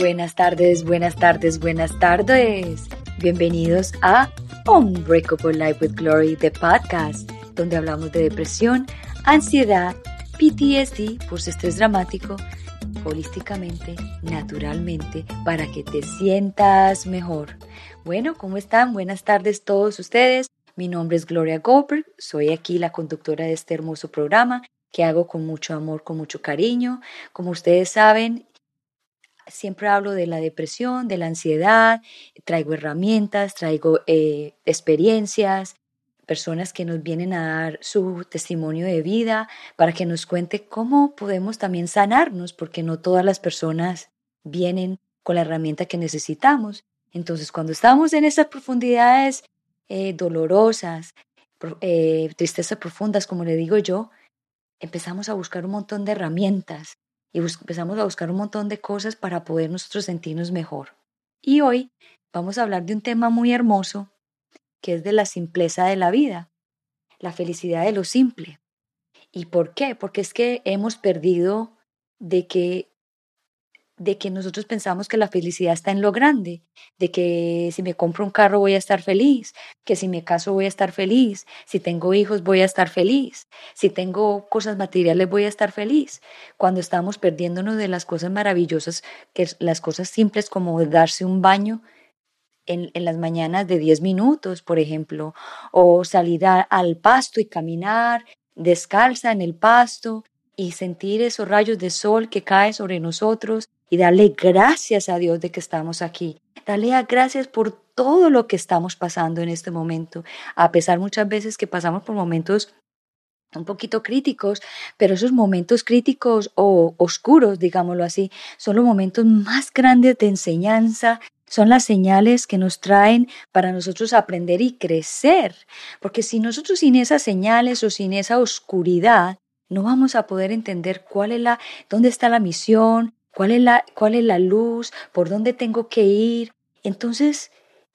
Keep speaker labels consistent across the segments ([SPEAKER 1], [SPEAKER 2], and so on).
[SPEAKER 1] Buenas tardes, buenas tardes, buenas tardes. Bienvenidos a Unbreakable Life with Glory, the podcast, donde hablamos de depresión, ansiedad, PTSD, por estrés dramático, holísticamente, naturalmente, para que te sientas mejor. Bueno, ¿cómo están? Buenas tardes todos ustedes. Mi nombre es Gloria Goldberg, soy aquí la conductora de este hermoso programa que hago con mucho amor, con mucho cariño. Como ustedes saben, siempre hablo de la depresión, de la ansiedad, traigo herramientas, traigo eh, experiencias, personas que nos vienen a dar su testimonio de vida para que nos cuente cómo podemos también sanarnos, porque no todas las personas vienen con la herramienta que necesitamos. Entonces, cuando estamos en esas profundidades eh, dolorosas, eh, tristezas profundas, como le digo yo, empezamos a buscar un montón de herramientas y empezamos a buscar un montón de cosas para poder nosotros sentirnos mejor. Y hoy vamos a hablar de un tema muy hermoso que es de la simpleza de la vida, la felicidad de lo simple. ¿Y por qué? Porque es que hemos perdido de que de que nosotros pensamos que la felicidad está en lo grande, de que si me compro un carro voy a estar feliz, que si me caso voy a estar feliz, si tengo hijos voy a estar feliz, si tengo cosas materiales voy a estar feliz. Cuando estamos perdiéndonos de las cosas maravillosas, que las cosas simples como darse un baño en, las mañanas de 10 minutos, por ejemplo, o salir al pasto y caminar descalza en el pasto y sentir esos rayos de sol que caen sobre nosotros y darle gracias a Dios de que estamos aquí. Darle gracias por todo lo que estamos pasando en este momento, a pesar muchas veces que pasamos por momentos un poquito críticos, pero esos momentos críticos o oscuros, digámoslo así, son los momentos más grandes de enseñanza, son las señales que nos traen para nosotros aprender y crecer, porque si nosotros sin esas señales o sin esa oscuridad, no vamos a poder entender cuál es la, dónde está la misión, ¿Cuál es la, cuál es la luz? ¿Por dónde tengo que ir? Entonces,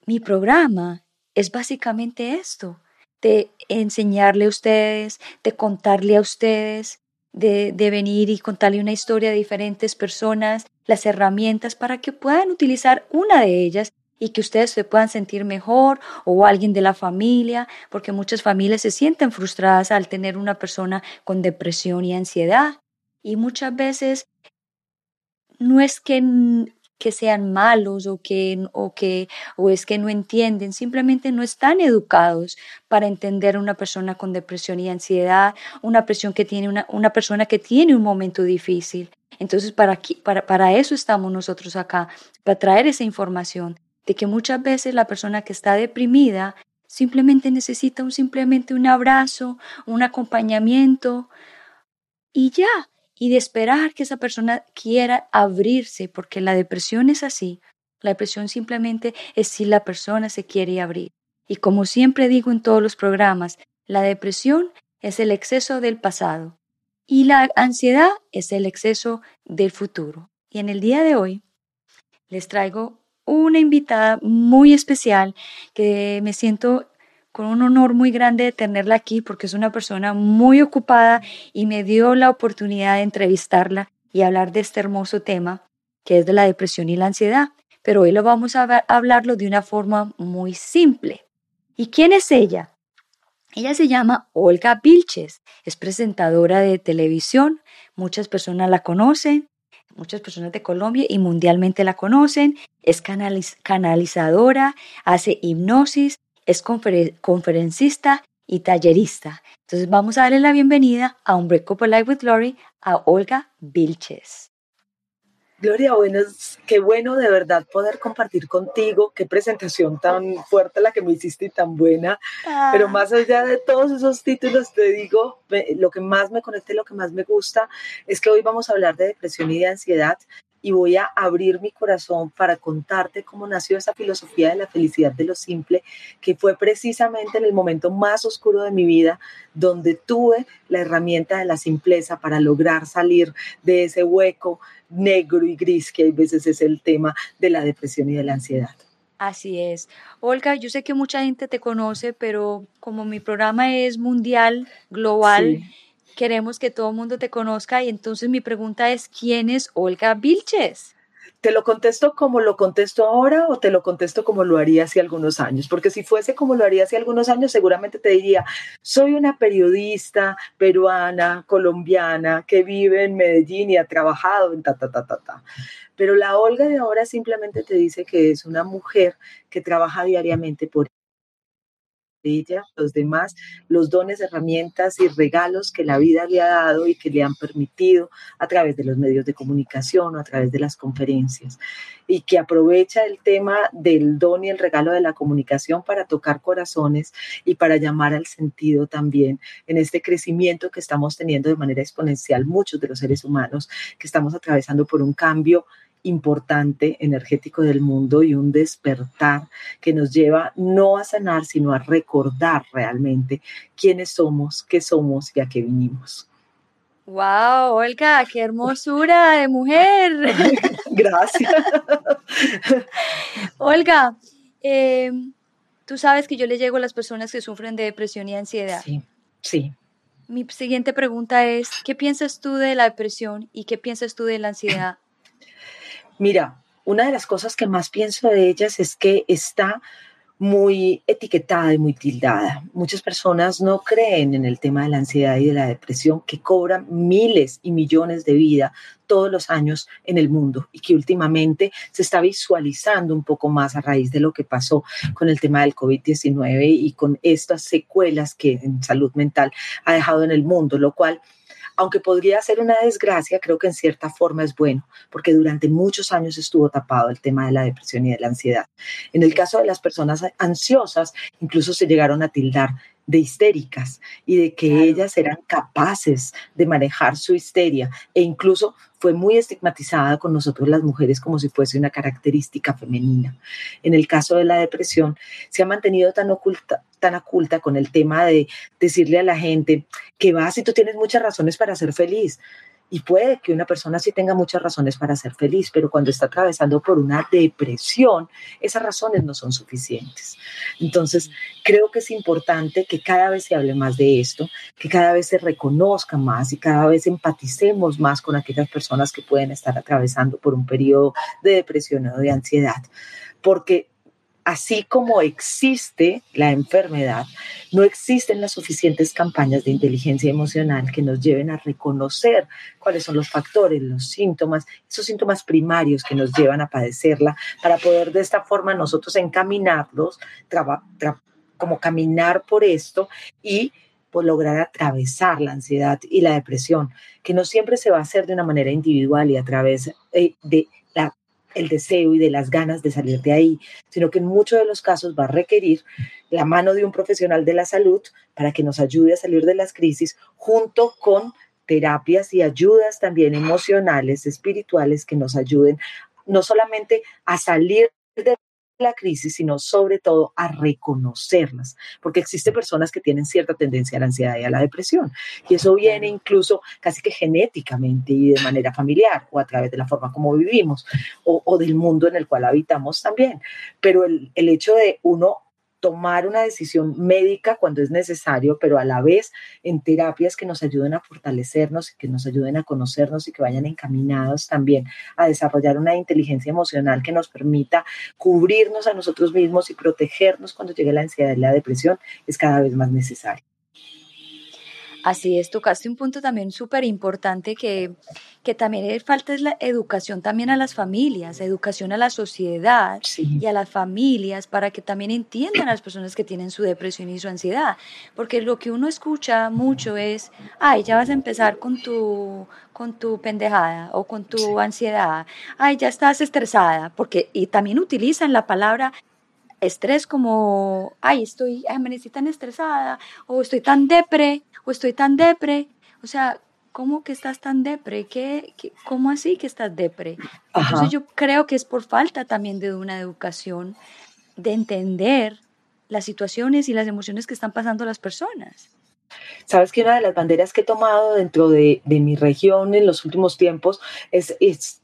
[SPEAKER 1] mi programa es básicamente esto, de enseñarle a ustedes, de contarle a ustedes, de, de, venir y contarle una historia de diferentes personas, las herramientas para que puedan utilizar una de ellas y que ustedes se puedan sentir mejor o alguien de la familia, porque muchas familias se sienten frustradas al tener una persona con depresión y ansiedad. Y muchas veces no es que, que sean malos o que, o que o es que no entienden, simplemente no están educados para entender a una persona con depresión y ansiedad, una, presión que tiene una, una persona que tiene un momento difícil. Entonces, para, para, para eso estamos nosotros acá, para traer esa información de que muchas veces la persona que está deprimida simplemente necesita un, simplemente un abrazo, un acompañamiento y ya, y de esperar que esa persona quiera abrirse, porque la depresión es así. La depresión simplemente es si la persona se quiere abrir. Y como siempre digo en todos los programas, la depresión es el exceso del pasado y la ansiedad es el exceso del futuro. Y en el día de hoy les traigo una invitada muy especial que me siento con un honor muy grande de tenerla aquí porque es una persona muy ocupada y me dio la oportunidad de entrevistarla y hablar de este hermoso tema que es de la depresión y la ansiedad. Pero hoy lo vamos a hablarlo de una forma muy simple. ¿Y quién es ella? Ella se llama Olga Vilches, es presentadora de televisión, muchas personas la conocen, muchas personas de Colombia y mundialmente la conocen, es canalizadora, hace hipnosis, es conferencista y tallerista. Entonces vamos a darle la bienvenida a Un Breakable Life with Glory a Olga Vilches.
[SPEAKER 2] Gloria, buenos, qué bueno de verdad poder compartir contigo, qué presentación tan fuerte la que me hiciste y tan buena, pero ah. más allá de todos esos títulos, te digo, lo que más me conecta y lo que más me gusta es que hoy vamos a hablar de depresión y de ansiedad y voy a abrir mi corazón para contarte cómo nació esa filosofía de la felicidad de lo simple, que fue precisamente en el momento más oscuro de mi vida, donde tuve la herramienta de la simpleza para lograr salir de ese hueco negro y gris que a veces es el tema de la depresión y de la ansiedad.
[SPEAKER 1] Así es. Olga, yo sé que mucha gente te conoce, pero como mi programa es mundial, global, queremos que todo el mundo te conozca y entonces mi pregunta es, ¿quién es Olga Vilches?
[SPEAKER 2] ¿Te lo contesto como lo contesto ahora o te lo contesto como lo haría hace algunos años? Porque si fuese como lo haría hace algunos años, seguramente te diría, soy una periodista peruana, colombiana, que vive en Medellín y ha trabajado en ta, ta, ta, ta, ta. Pero la Olga de ahora simplemente te dice que es una mujer que trabaja diariamente por ella, los demás, los dones, herramientas y regalos que la vida le ha dado y que le han permitido a través de los medios de comunicación o a través de las conferencias. Y que aprovecha el tema del don y el regalo de la comunicación para tocar corazones y para llamar al sentido también en este crecimiento que estamos teniendo de manera exponencial muchos de los seres humanos que estamos atravesando por un cambio importante energético del mundo y un despertar que nos lleva no a sanar, sino a recordar realmente quiénes somos, qué somos y a qué vinimos.
[SPEAKER 1] ¡Wow, Olga! ¡Qué hermosura de mujer!
[SPEAKER 2] Gracias.
[SPEAKER 1] Olga, eh, tú sabes que yo le llego a las personas que sufren de depresión y ansiedad.
[SPEAKER 2] Sí, sí.
[SPEAKER 1] Mi siguiente pregunta es, ¿qué piensas tú de la depresión y qué piensas tú de la ansiedad
[SPEAKER 2] Mira, una de las cosas que más pienso de ellas es que está muy etiquetada y muy tildada. Muchas personas no creen en el tema de la ansiedad y de la depresión que cobran miles y millones de vida todos los años en el mundo y que últimamente se está visualizando un poco más a raíz de lo que pasó con el tema del COVID-19 y con estas secuelas que en salud mental ha dejado en el mundo, lo cual aunque podría ser una desgracia, creo que en cierta forma es bueno, porque durante muchos años estuvo tapado el tema de la depresión y de la ansiedad. En el caso de las personas ansiosas, incluso se llegaron a tildar de histéricas y de que ellas eran capaces de manejar su histeria e incluso fue muy estigmatizada con nosotros las mujeres como si fuese una característica femenina. En el caso de la depresión, se ha mantenido tan oculta, tan oculta con el tema de decirle a la gente que vas y tú tienes muchas razones para ser feliz. Y puede que una persona sí tenga muchas razones para ser feliz, pero cuando está atravesando por una depresión, esas razones no son suficientes. Entonces, creo que es importante que cada vez se hable más de esto, que cada vez se reconozca más y cada vez empaticemos más con aquellas personas que pueden estar atravesando por un periodo de depresión o de ansiedad. Porque así como existe la enfermedad, no existen las suficientes campañas de inteligencia emocional que nos lleven a reconocer cuáles son los factores, los síntomas, esos síntomas primarios que nos llevan a padecerla, para poder de esta forma nosotros encaminarlos, como caminar por esto y pues, lograr atravesar la ansiedad y la depresión, que no siempre se va a hacer de una manera individual y a través eh, de el deseo y de las ganas de salir de ahí, sino que en muchos de los casos va a requerir la mano de un profesional de la salud para que nos ayude a salir de las crisis junto con terapias y ayudas también emocionales, espirituales que nos ayuden no solamente a salir de la crisis, sino sobre todo a reconocerlas, porque existen personas que tienen cierta tendencia a la ansiedad y a la depresión, y eso viene incluso casi que genéticamente y de manera familiar, o a través de la forma como vivimos, o, del mundo en el cual habitamos también. Pero el, el hecho de uno tomar una decisión médica cuando es necesario, pero a la vez en terapias que nos ayuden a fortalecernos y que nos ayuden a conocernos y que vayan encaminados también a desarrollar una inteligencia emocional que nos permita cubrirnos a nosotros mismos y protegernos cuando llegue la ansiedad y la depresión es cada vez más necesario.
[SPEAKER 1] Así es, tocaste un punto también súper importante que, que también falta es la educación también a las familias, educación a la sociedad y a las familias para que también entiendan a las personas que tienen su depresión y su ansiedad. Porque lo que uno escucha mucho es, ay, ya vas a empezar con tu, con tu pendejada o con tu ansiedad, ay, ya estás estresada, porque y también utilizan la palabra estrés como, ay, estoy, ay, me tan estresada, o estoy tan depre, o estoy tan depre. O sea, ¿cómo que estás tan depre? ¿Qué, cómo así que estás depre? Entonces yo creo que es por falta también de una educación, de entender las situaciones y las emociones que están pasando las personas.
[SPEAKER 2] Sabes que una de las banderas que he tomado dentro de, de mi región en los últimos tiempos es, es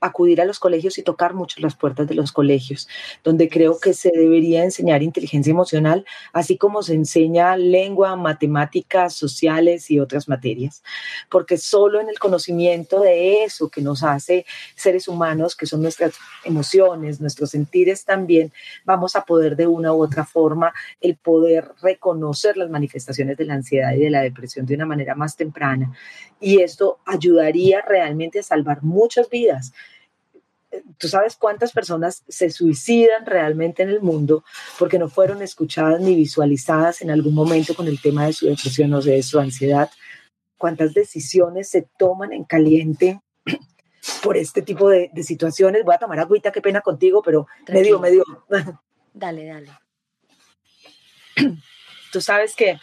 [SPEAKER 2] acudir a los colegios y tocar mucho las puertas de los colegios, donde creo que se debería enseñar inteligencia emocional, así como se enseña lengua, matemáticas, sociales y otras materias, porque solo en el conocimiento de eso que nos hace seres humanos, que son nuestras emociones, nuestros sentires también, vamos a poder de una u otra forma el poder reconocer las manifestaciones de la ansiedad y de la depresión de una manera más temprana. Y esto ayudaría realmente a salvar muchas vidas. ¿Tú sabes cuántas personas se suicidan realmente en el mundo porque no fueron escuchadas ni visualizadas en algún momento con el tema de su depresión o de su ansiedad? ¿Cuántas decisiones se toman en caliente por este tipo de, situaciones? Voy a tomar agüita, qué pena contigo, pero medio, medio.
[SPEAKER 1] Dale, dale.
[SPEAKER 2] Tú sabes que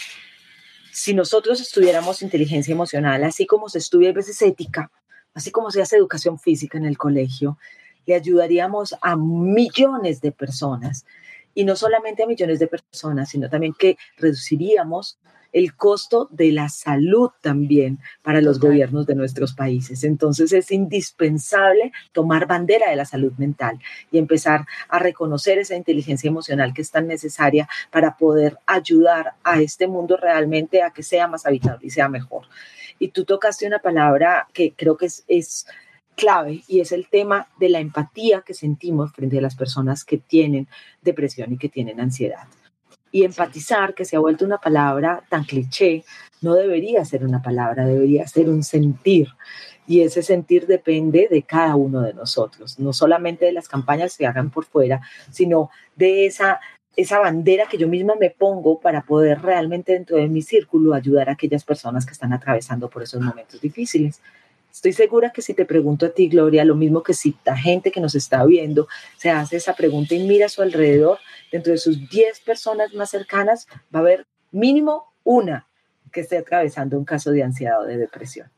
[SPEAKER 2] si nosotros estudiáramos inteligencia emocional, así como se estudia a veces ética, así como se hace educación física en el colegio, le ayudaríamos a millones de personas. Y no solamente a millones de personas, sino también que reduciríamos el costo de la salud también para los gobiernos de nuestros países. Entonces es indispensable tomar bandera de la salud mental y empezar a reconocer esa inteligencia emocional que es tan necesaria para poder ayudar a este mundo realmente a que sea más habitable y sea mejor. Y tú tocaste una palabra que creo que es, es clave y es el tema de la empatía que sentimos frente a las personas que tienen depresión y que tienen ansiedad. Y empatizar, que se ha vuelto una palabra tan cliché, no debería ser una palabra, debería ser un sentir. Y ese sentir depende de cada uno de nosotros, no solamente de las campañas que hagan por fuera, sino de esa, esa bandera que yo misma me pongo para poder realmente dentro de mi círculo ayudar a aquellas personas que están atravesando por esos momentos difíciles. Estoy segura que si te pregunto a ti, Gloria, lo mismo que si la gente que nos está viendo se hace esa pregunta y mira a su alrededor, dentro de sus 10 personas más cercanas va a haber mínimo una que esté atravesando un caso de ansiedad o de depresión.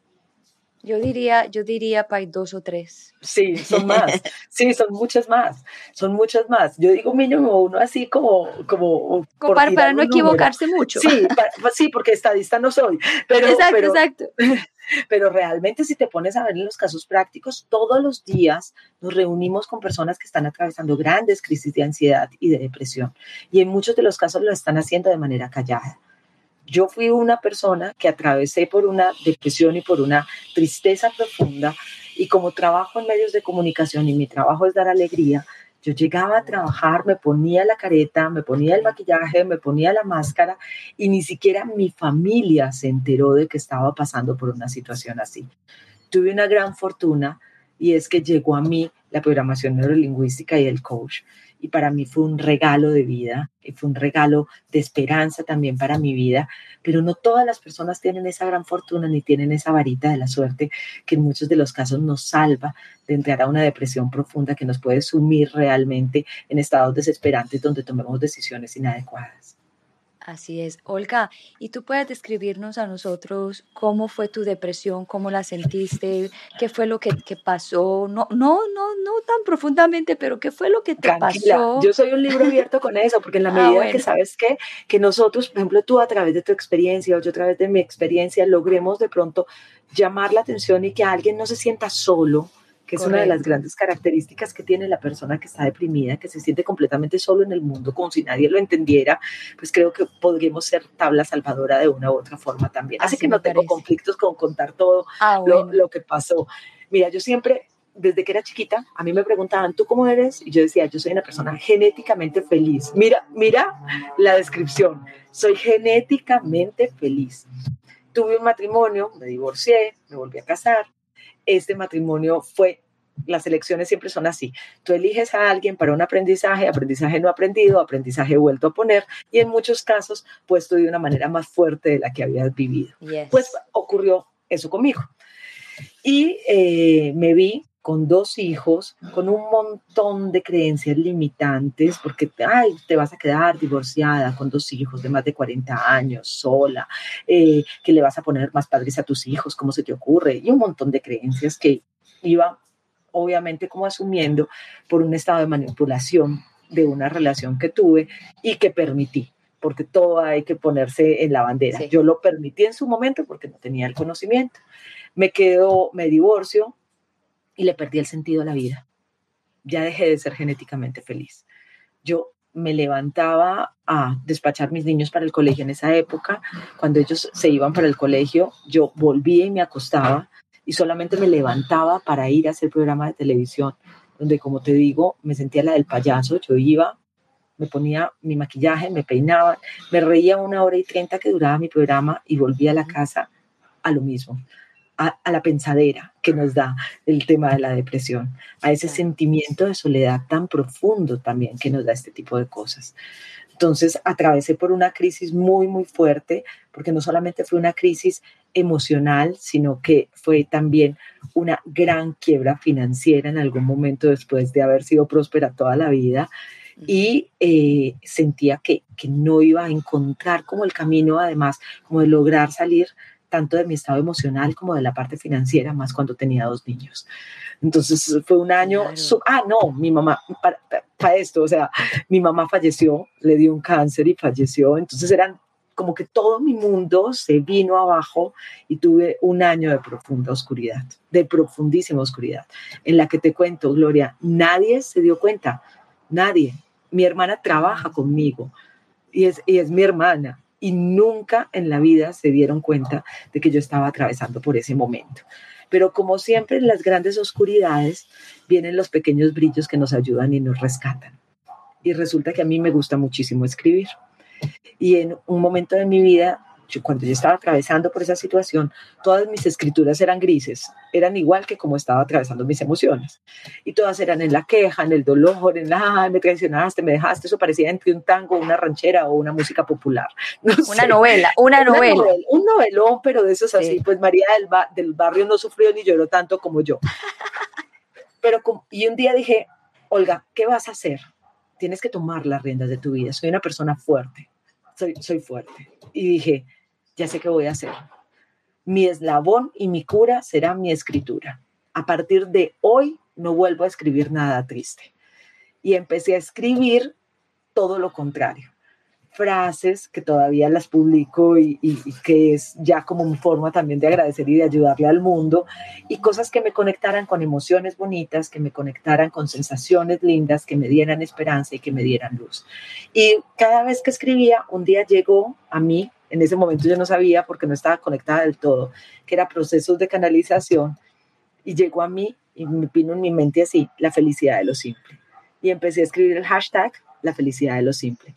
[SPEAKER 1] Yo diría, yo diría para dos o tres.
[SPEAKER 2] Sí, son más. Sí, son muchas más. Son muchas más. Yo digo mínimo uno así como... como,
[SPEAKER 1] para, no equivocarse mucho.
[SPEAKER 2] Sí, sí, porque estadista no soy. Pero,
[SPEAKER 1] exacto, exacto.
[SPEAKER 2] Pero realmente si te pones a ver en los casos prácticos, todos los días nos reunimos con personas que están atravesando grandes crisis de ansiedad y de depresión. Y en muchos de los casos lo están haciendo de manera callada. Yo fui una persona que atravesé por una depresión y por una tristeza profunda y como trabajo en medios de comunicación y mi trabajo es dar alegría, yo llegaba a trabajar, me ponía la careta, me ponía el maquillaje, me ponía la máscara y ni siquiera mi familia se enteró de que estaba pasando por una situación así. Tuve una gran fortuna y es que llegó a mí la programación neurolingüística y el coach y para mí fue un regalo de vida y fue un regalo de esperanza también para mi vida, pero no todas las personas tienen esa gran fortuna ni tienen esa varita de la suerte que en muchos de los casos nos salva de entrar a una depresión profunda que nos puede sumir realmente en estados desesperantes donde tomemos decisiones inadecuadas.
[SPEAKER 1] Así es. Olga, ¿y tú puedes describirnos a nosotros cómo fue tu depresión, cómo la sentiste, qué fue lo que, pasó? No, no, no, no tan profundamente, pero qué fue lo que te pasó.
[SPEAKER 2] Yo soy un libro abierto con eso, porque en la ah, medida que sabes que, que nosotros, por ejemplo, tú a través de tu experiencia o yo a través de mi experiencia, logremos de pronto llamar la atención y que alguien no se sienta solo, que es una de las grandes características que tiene la persona que está deprimida, que se siente completamente solo en el mundo, como si nadie lo entendiera, pues creo que podríamos ser tabla salvadora de una u otra forma también. Así, que no tengo conflictos con contar todo ah, lo, que pasó. Mira, yo siempre desde que era chiquita, a mí me preguntaban, ¿tú cómo eres? Y yo decía, yo soy una persona genéticamente feliz. Mira, mira la descripción. Soy genéticamente feliz. Tuve un matrimonio, me divorcié, me volví a casar, este matrimonio fue las elecciones siempre son así. Tú eliges a alguien para un aprendizaje, aprendizaje no aprendido, aprendizaje vuelto a poner, y en muchos casos puesto de una manera más fuerte de la que habías vivido. Pues ocurrió eso conmigo. Y eh, me vi con dos hijos, con un montón de creencias limitantes, porque ay, te vas a quedar divorciada con dos hijos de más de 40 años, sola, eh, que le vas a poner más padres a tus hijos, ¿cómo se te ocurre? Y un montón de creencias que iba obviamente como asumiendo por un estado de manipulación de una relación que tuve y que permití porque todo hay que ponerse en la bandera. Yo lo permití en su momento porque no tenía el conocimiento. Me quedo, me divorcio, y le perdí el sentido a la vida. Ya dejé de ser genéticamente feliz. Yo me levantaba a despachar mis niños para el colegio en esa época. Cuando ellos se iban para el colegio, yo volvía y me acostaba y solamente me levantaba para ir a hacer programa de televisión, donde, como te digo, me sentía la del payaso. Yo iba, me ponía mi maquillaje, me peinaba, me reía una hora y treinta que duraba mi programa y volvía a la casa a lo mismo a, la pensadera que nos da el tema de la depresión, a ese sentimiento de soledad tan profundo también que nos da este tipo de cosas. Entonces atravesé por una crisis muy, muy fuerte, porque no solamente fue una crisis emocional, sino que fue también una gran quiebra financiera en algún momento después de haber sido próspera toda la vida y eh, sentía que, que no iba a encontrar como el camino, además, como de lograr salir tanto de mi estado emocional como de la parte financiera, más cuando tenía dos niños. Entonces fue un año, ah, no, mi mamá, para, esto, o sea, mi mamá falleció, le dio un cáncer y falleció, entonces eran como que todo mi mundo se vino abajo y tuve un año de profunda oscuridad, de profundísima oscuridad, en la que te cuento, Gloria, nadie se dio cuenta, nadie. Mi hermana trabaja conmigo y es, y es mi hermana y nunca en la vida se dieron cuenta de que yo estaba atravesando por ese momento. Pero como siempre en las grandes oscuridades vienen los pequeños brillos que nos ayudan y nos rescatan. Y resulta que a mí me gusta muchísimo escribir. Y en un momento de mi vida cuando yo estaba atravesando por esa situación, todas mis escrituras eran grises, eran igual que como estaba atravesando mis emociones. Y todas eran en la queja, en el dolor, en la, me traicionaste, me dejaste, eso parecía entre un tango, una ranchera o una música popular.
[SPEAKER 1] una novela, una, novela.
[SPEAKER 2] Un novelón, pero de esos así, pues María del, del barrio no sufrió ni lloró tanto como yo. Pero, y un día dije, Olga, ¿qué vas a hacer? Tienes que tomar las riendas de tu vida. Soy una persona fuerte, soy, soy fuerte. Y dije, ya sé qué voy a hacer. Mi eslabón y mi cura será mi escritura. A partir de hoy no vuelvo a escribir nada triste. Y empecé a escribir todo lo contrario frases que todavía las publico y, que es ya como una forma también de agradecer y de ayudarle al mundo y cosas que me conectaran con emociones bonitas, que me conectaran con sensaciones lindas, que me dieran esperanza y que me dieran luz. Y cada vez que escribía, un día llegó a mí, en ese momento yo no sabía porque no estaba conectada del todo, que era procesos de canalización y llegó a mí y me vino en mi mente así, la felicidad de lo simple. Y empecé a escribir el hashtag, la felicidad de lo simple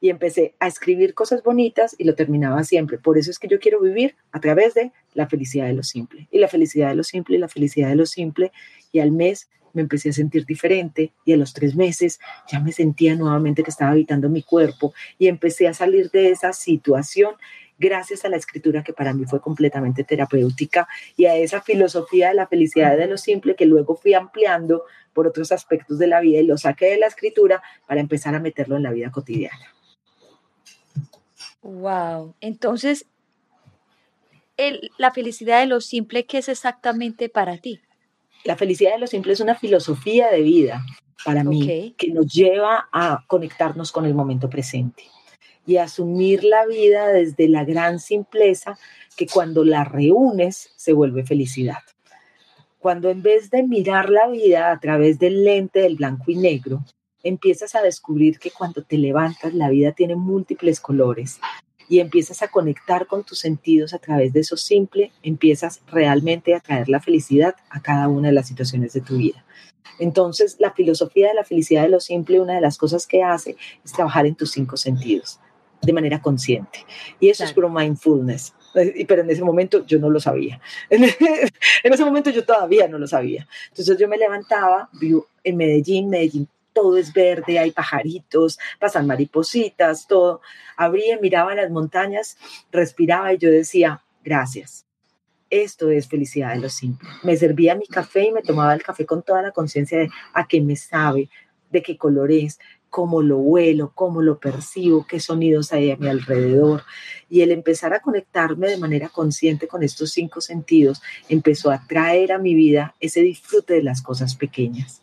[SPEAKER 2] y empecé a escribir cosas bonitas y lo terminaba siempre. Por eso es que yo quiero vivir a través de la felicidad de lo simple y la felicidad de lo simple y la felicidad de lo simple. Y al mes me empecé a sentir diferente y a los tres meses ya me sentía nuevamente que estaba habitando mi cuerpo y empecé a salir de esa situación gracias a la escritura que para mí fue completamente terapéutica y a esa filosofía de la felicidad de lo simple que luego fui ampliando por otros aspectos de la vida y lo saqué de la escritura para empezar a meterlo en la vida cotidiana.
[SPEAKER 1] Wow. Entonces, la felicidad de lo simple, ¿qué es exactamente para ti?
[SPEAKER 2] La felicidad de lo simple es una filosofía de vida para mí que nos lleva a conectarnos con el momento presente y asumir la vida desde la gran simpleza que cuando la reúnes se vuelve felicidad. Cuando en vez de mirar la vida a través del lente del blanco y negro, empiezas a descubrir que cuando te levantas la vida tiene múltiples colores y empiezas a conectar con tus sentidos a través de eso simple, empiezas realmente a traer la felicidad a cada una de las situaciones de tu vida. Entonces, la filosofía de la felicidad de lo simple, una de las cosas que hace es trabajar en tus cinco sentidos de manera consciente. Y eso es puro mindfulness. Pero en ese momento yo no lo sabía. En ese momento yo todavía no lo sabía. Entonces yo me levantaba, vivo en Medellín, Medellín todo es verde, hay pajaritos, pasan maripositas, todo. Abría, miraba las montañas, respiraba y yo decía, gracias. Esto es felicidad de lo simple. Me servía mi café y me tomaba el café con toda la conciencia de a qué me sabe, de qué color es, cómo lo huelo, cómo lo percibo, qué sonidos hay a mi alrededor. Y el empezar a conectarme de manera consciente con estos cinco sentidos empezó a traer a mi vida ese disfrute de las cosas pequeñas.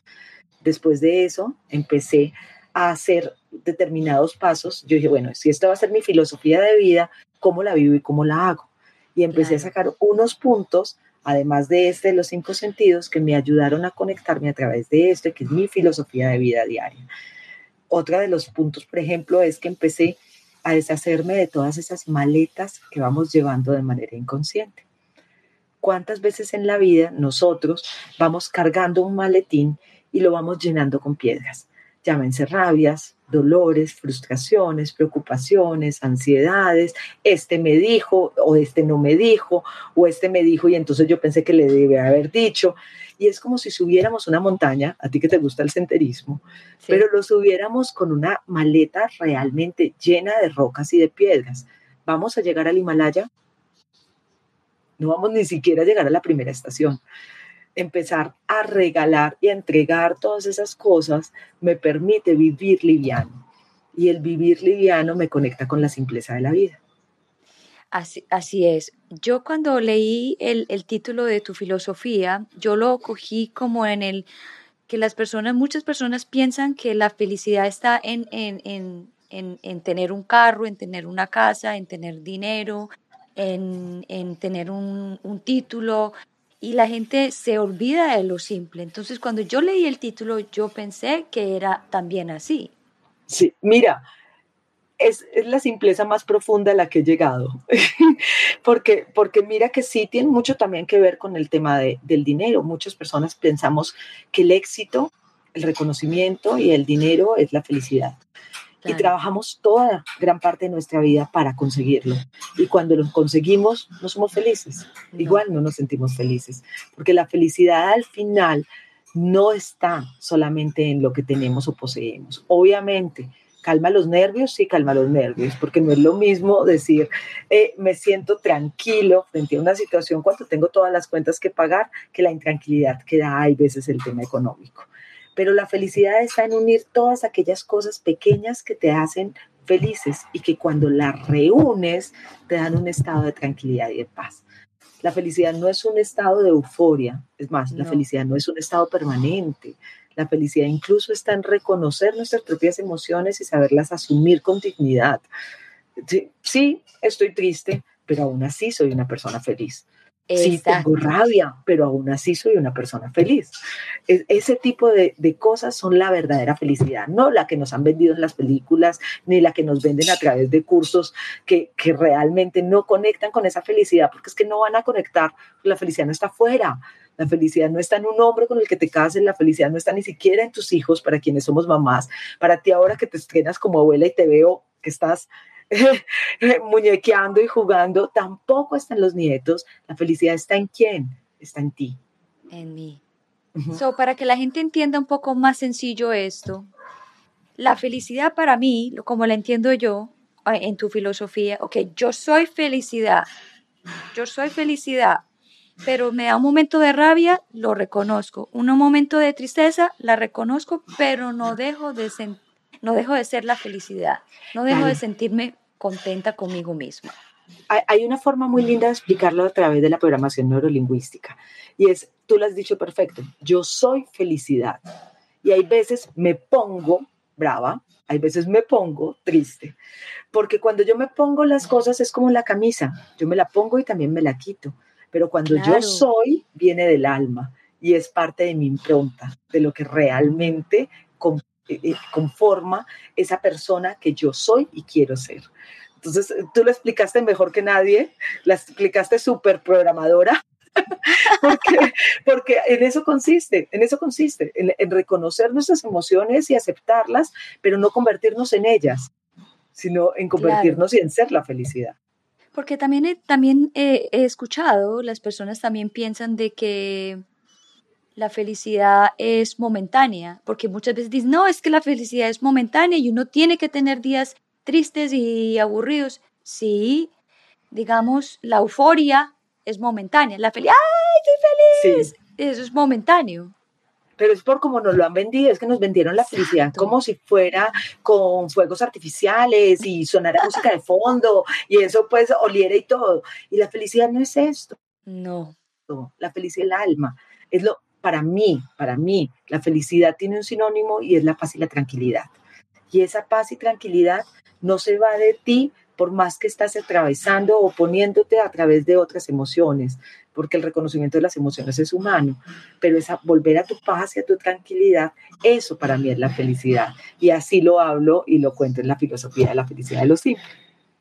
[SPEAKER 2] Después de eso, empecé a hacer determinados pasos. Yo dije, bueno, si esta va a ser mi filosofía de vida, ¿cómo la vivo y cómo la hago? Y empecé a sacar unos puntos además de este, los cinco sentidos que me ayudaron a conectarme a través de este, que es mi filosofía de vida diaria. Otra de los puntos, por ejemplo, es que empecé a deshacerme de todas esas maletas que vamos llevando de manera inconsciente. ¿Cuántas veces en la vida nosotros vamos cargando un maletín y lo vamos llenando con piedras? Llámense rabias, dolores, frustraciones, preocupaciones, ansiedades, este me dijo o este no me dijo o este me dijo y entonces yo pensé que le debe haber dicho. Y es como si subiéramos una montaña, a ti que te gusta el senderismo, pero lo subiéramos con una maleta realmente llena de rocas y de piedras. ¿Vamos a llegar al Himalaya? No vamos ni siquiera a llegar a la primera estación empezar a regalar y a entregar todas esas cosas me permite vivir liviano. Y el vivir liviano me conecta con la simpleza de la vida.
[SPEAKER 1] Así, así es. Yo cuando leí el, el, título de tu filosofía, yo lo cogí como en el que las personas, muchas personas piensan que la felicidad está en, en, en, en, en tener un carro, en tener una casa, en tener dinero, en, en tener un, un título, y la gente se olvida de lo simple. Entonces, cuando yo leí el título, yo pensé que era también así.
[SPEAKER 2] Sí, mira, es, la simpleza más profunda a la que he llegado, porque, porque mira que sí tiene mucho también que ver con el tema de, del dinero. Muchas personas pensamos que el éxito, el reconocimiento y el dinero es la felicidad y trabajamos toda gran parte de nuestra vida para conseguirlo. Y cuando lo conseguimos, no somos felices. Igual no nos sentimos felices, porque la felicidad al final no está solamente en lo que tenemos o poseemos. Obviamente, calma los nervios, sí, calma los nervios, porque no es lo mismo decir, eh, me siento tranquilo frente a una situación cuando tengo todas las cuentas que pagar, que la intranquilidad que da, hay veces el tema económico pero la felicidad está en unir todas aquellas cosas pequeñas que te hacen felices y que cuando las reúnes te dan un estado de tranquilidad y de paz. La felicidad no es un estado de euforia, es más, la felicidad no es un estado permanente. La felicidad incluso está en reconocer nuestras propias emociones y saberlas asumir con dignidad. sí estoy triste, pero aún así soy una persona feliz. Sí, tengo rabia, pero aún así soy una persona feliz. ese tipo de, cosas son la verdadera felicidad, no la que nos han vendido en las películas, ni la que nos venden a través de cursos que, que realmente no conectan con esa felicidad, porque es que no van a conectar, la felicidad no está afuera. La felicidad no está en un hombre con el que te cases, la felicidad no está ni siquiera en tus hijos, para quienes somos mamás. Para ti ahora que te estrenas como abuela y te veo que estás muñequeando y jugando, tampoco están los nietos. La felicidad está en quién? Está en ti.
[SPEAKER 1] En mí. So, para que la gente entienda un poco más sencillo esto, la felicidad para mí, como la entiendo yo en tu filosofía, ok, yo soy felicidad, yo soy felicidad, pero me da un momento de rabia, lo reconozco, un momento de tristeza, la reconozco, pero no dejo de sentir no dejo de ser la felicidad, no dejo de sentirme contenta conmigo misma.
[SPEAKER 2] Hay una forma muy linda de explicarlo a través de la programación neurolingüística y es, tú lo has dicho perfecto, yo soy felicidad. Y hay veces me pongo brava, hay veces me pongo triste, porque cuando yo me pongo las cosas es como la camisa, yo me la pongo y también me la quito, pero cuando yo soy viene del alma y es parte de mi impronta, de lo que realmente conforma esa persona que yo soy y quiero ser. Entonces, tú lo explicaste mejor que nadie, la explicaste súper programadora, porque, porque en eso consiste, en eso consiste, en, reconocer nuestras emociones y aceptarlas, pero no convertirnos en ellas, sino en convertirnos y en ser la felicidad.
[SPEAKER 1] Porque también, también he escuchado, las personas también piensan de que la felicidad es momentánea, porque muchas veces dicen, no, es que la felicidad es momentánea y uno tiene que tener días tristes y aburridos. Sí, digamos, la euforia es momentánea, la felicidad, ¡ay, estoy feliz! Eso es momentáneo.
[SPEAKER 2] Pero es por como nos lo han vendido, es que nos vendieron la felicidad como si fuera con fuegos artificiales y sonara música de fondo y eso pues oliera y todo. Y la felicidad no es esto.
[SPEAKER 1] No.
[SPEAKER 2] La felicidad es el alma. Es lo, para mí, para mí, la felicidad tiene un sinónimo y es la paz y la tranquilidad. Y esa paz y tranquilidad no se va de ti por más que estás atravesando o poniéndote a través de otras emociones, porque el reconocimiento de las emociones es humano, pero esa volver a tu paz y a tu tranquilidad, eso para mí es la felicidad. Y así lo hablo y lo cuento en la filosofía de la felicidad de los simples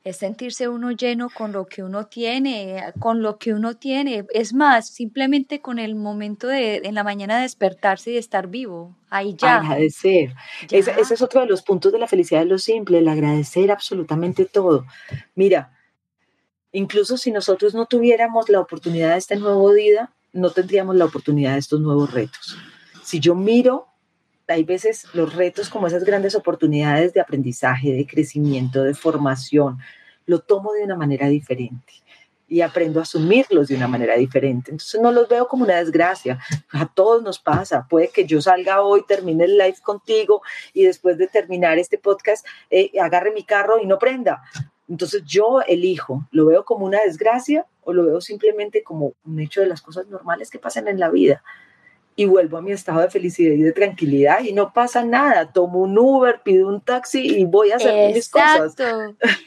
[SPEAKER 1] es sentirse uno lleno con lo que uno tiene, con lo que uno tiene. Es más, simplemente con el momento de en la mañana despertarse y estar vivo. Ahí ya.
[SPEAKER 2] Agradecer. Ese, ese, es otro de los puntos de la felicidad de lo simple, el agradecer absolutamente todo. Mira, incluso si nosotros no tuviéramos la oportunidad de este nuevo día, no tendríamos la oportunidad de estos nuevos retos. Si yo miro hay veces los retos como esas grandes oportunidades de aprendizaje, de crecimiento, de formación, lo tomo de una manera diferente y aprendo a asumirlos de una manera diferente. Entonces no los veo como una desgracia. A todos nos pasa. Puede que yo salga hoy, termine el live contigo y después de terminar este podcast eh, agarre mi carro y no prenda. Entonces yo elijo, ¿lo veo como una desgracia o lo veo simplemente como un hecho de las cosas normales que pasan en la vida? Y vuelvo a mi estado de felicidad y de tranquilidad y no pasa nada. Tomo un Uber, pido un taxi y voy a hacer mis cosas.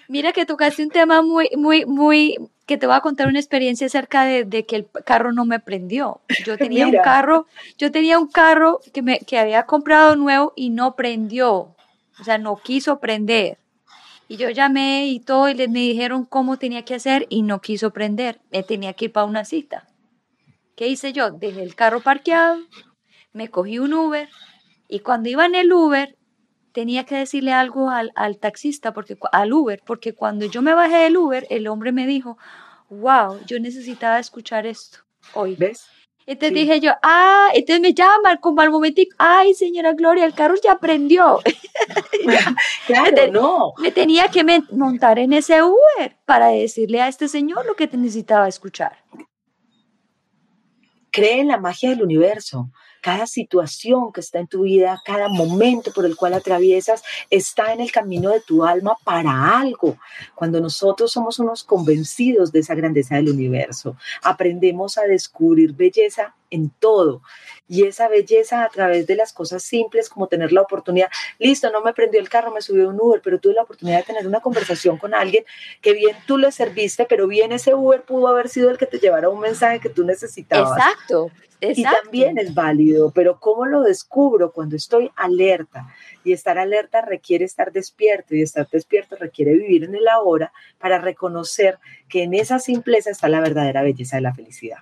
[SPEAKER 1] Mira que tocaste un tema muy, muy, muy, que te voy a contar una experiencia acerca de, que el carro no me prendió. Yo tenía un carro, yo tenía un carro que, me, que había comprado nuevo y no prendió. O sea, no quiso prender. Y yo llamé y todo y les me dijeron cómo tenía que hacer y no quiso prender. Me tenía que ir para una cita. ¿Qué hice yo? Dejé el carro parqueado, me cogí un Uber y cuando iba en el Uber tenía que decirle algo al, taxista, porque, al Uber, porque cuando yo me bajé del Uber, el hombre me dijo, wow, yo necesitaba escuchar esto hoy. ¿Ves? Entonces dije yo, ah, entonces me llama como al momentico, ay, señora Gloria, el carro ya prendió.
[SPEAKER 2] claro, no.
[SPEAKER 1] Me tenía que montar en ese Uber para decirle a este señor lo que necesitaba escuchar.
[SPEAKER 2] Cree en la magia del universo. Cada situación que está en tu vida, cada momento por el cual atraviesas, está en el camino de tu alma para algo. Cuando nosotros somos unos convencidos de esa grandeza del universo, aprendemos a descubrir belleza en todo. Y esa belleza a través de las cosas simples, como tener la oportunidad, listo, no me prendió el carro, me subió un Uber, pero tuve la oportunidad de tener una conversación con alguien que bien tú le serviste, pero bien ese Uber pudo haber sido el que te llevara un mensaje que tú necesitabas.
[SPEAKER 1] Exacto.
[SPEAKER 2] Y también es válido, pero ¿cómo lo descubro? Cuando estoy alerta. Y estar alerta requiere estar despierto y estar despierto requiere vivir en el ahora para reconocer que en esa simpleza está la verdadera belleza de la felicidad.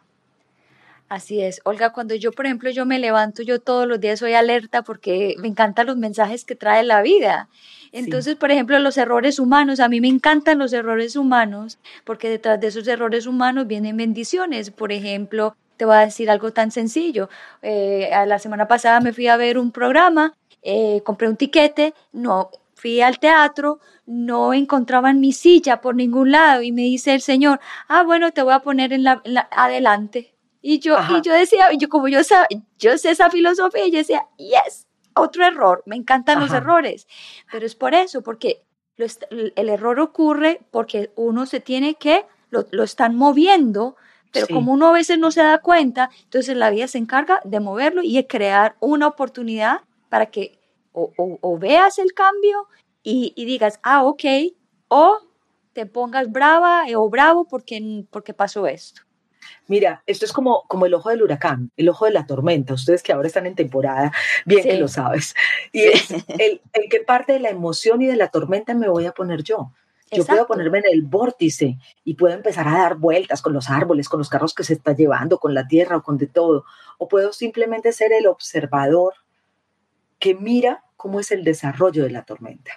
[SPEAKER 1] Así es. Olga, cuando yo, por ejemplo, yo me levanto, yo todos los días soy alerta porque me encantan los mensajes que trae la vida. Entonces, por ejemplo, los errores humanos, a mí me encantan los errores humanos porque detrás de esos errores humanos vienen bendiciones. Por ejemplo, te voy a decir algo tan sencillo. Eh, la semana pasada me fui a ver un programa, eh, compré un tiquete, no fui al teatro, no encontraban mi silla por ningún lado y me dice el señor, ah, bueno, te voy a poner en la adelante y yo, y yo decía, yo como yo, yo sé esa filosofía, y yo decía, yes, otro error, me encantan los errores, pero es por eso, porque el error ocurre porque uno se tiene que, lo, lo están moviendo, pero como uno a veces no se da cuenta, entonces la vida se encarga de moverlo y de crear una oportunidad para que o, o, veas el cambio y, y, digas, ah, ok, o te pongas brava o bravo porque, porque pasó esto.
[SPEAKER 2] Mira, esto es como, como el ojo del huracán, el ojo de la tormenta. Ustedes que ahora están en temporada, bien que lo sabes. Y es el, el que parte de la emoción y de la tormenta me voy a poner yo. Yo puedo ponerme en el vórtice y puedo empezar a dar vueltas con los árboles, con los carros que se está llevando, con la tierra o con de todo. O puedo simplemente ser el observador que mira cómo es el desarrollo de la tormenta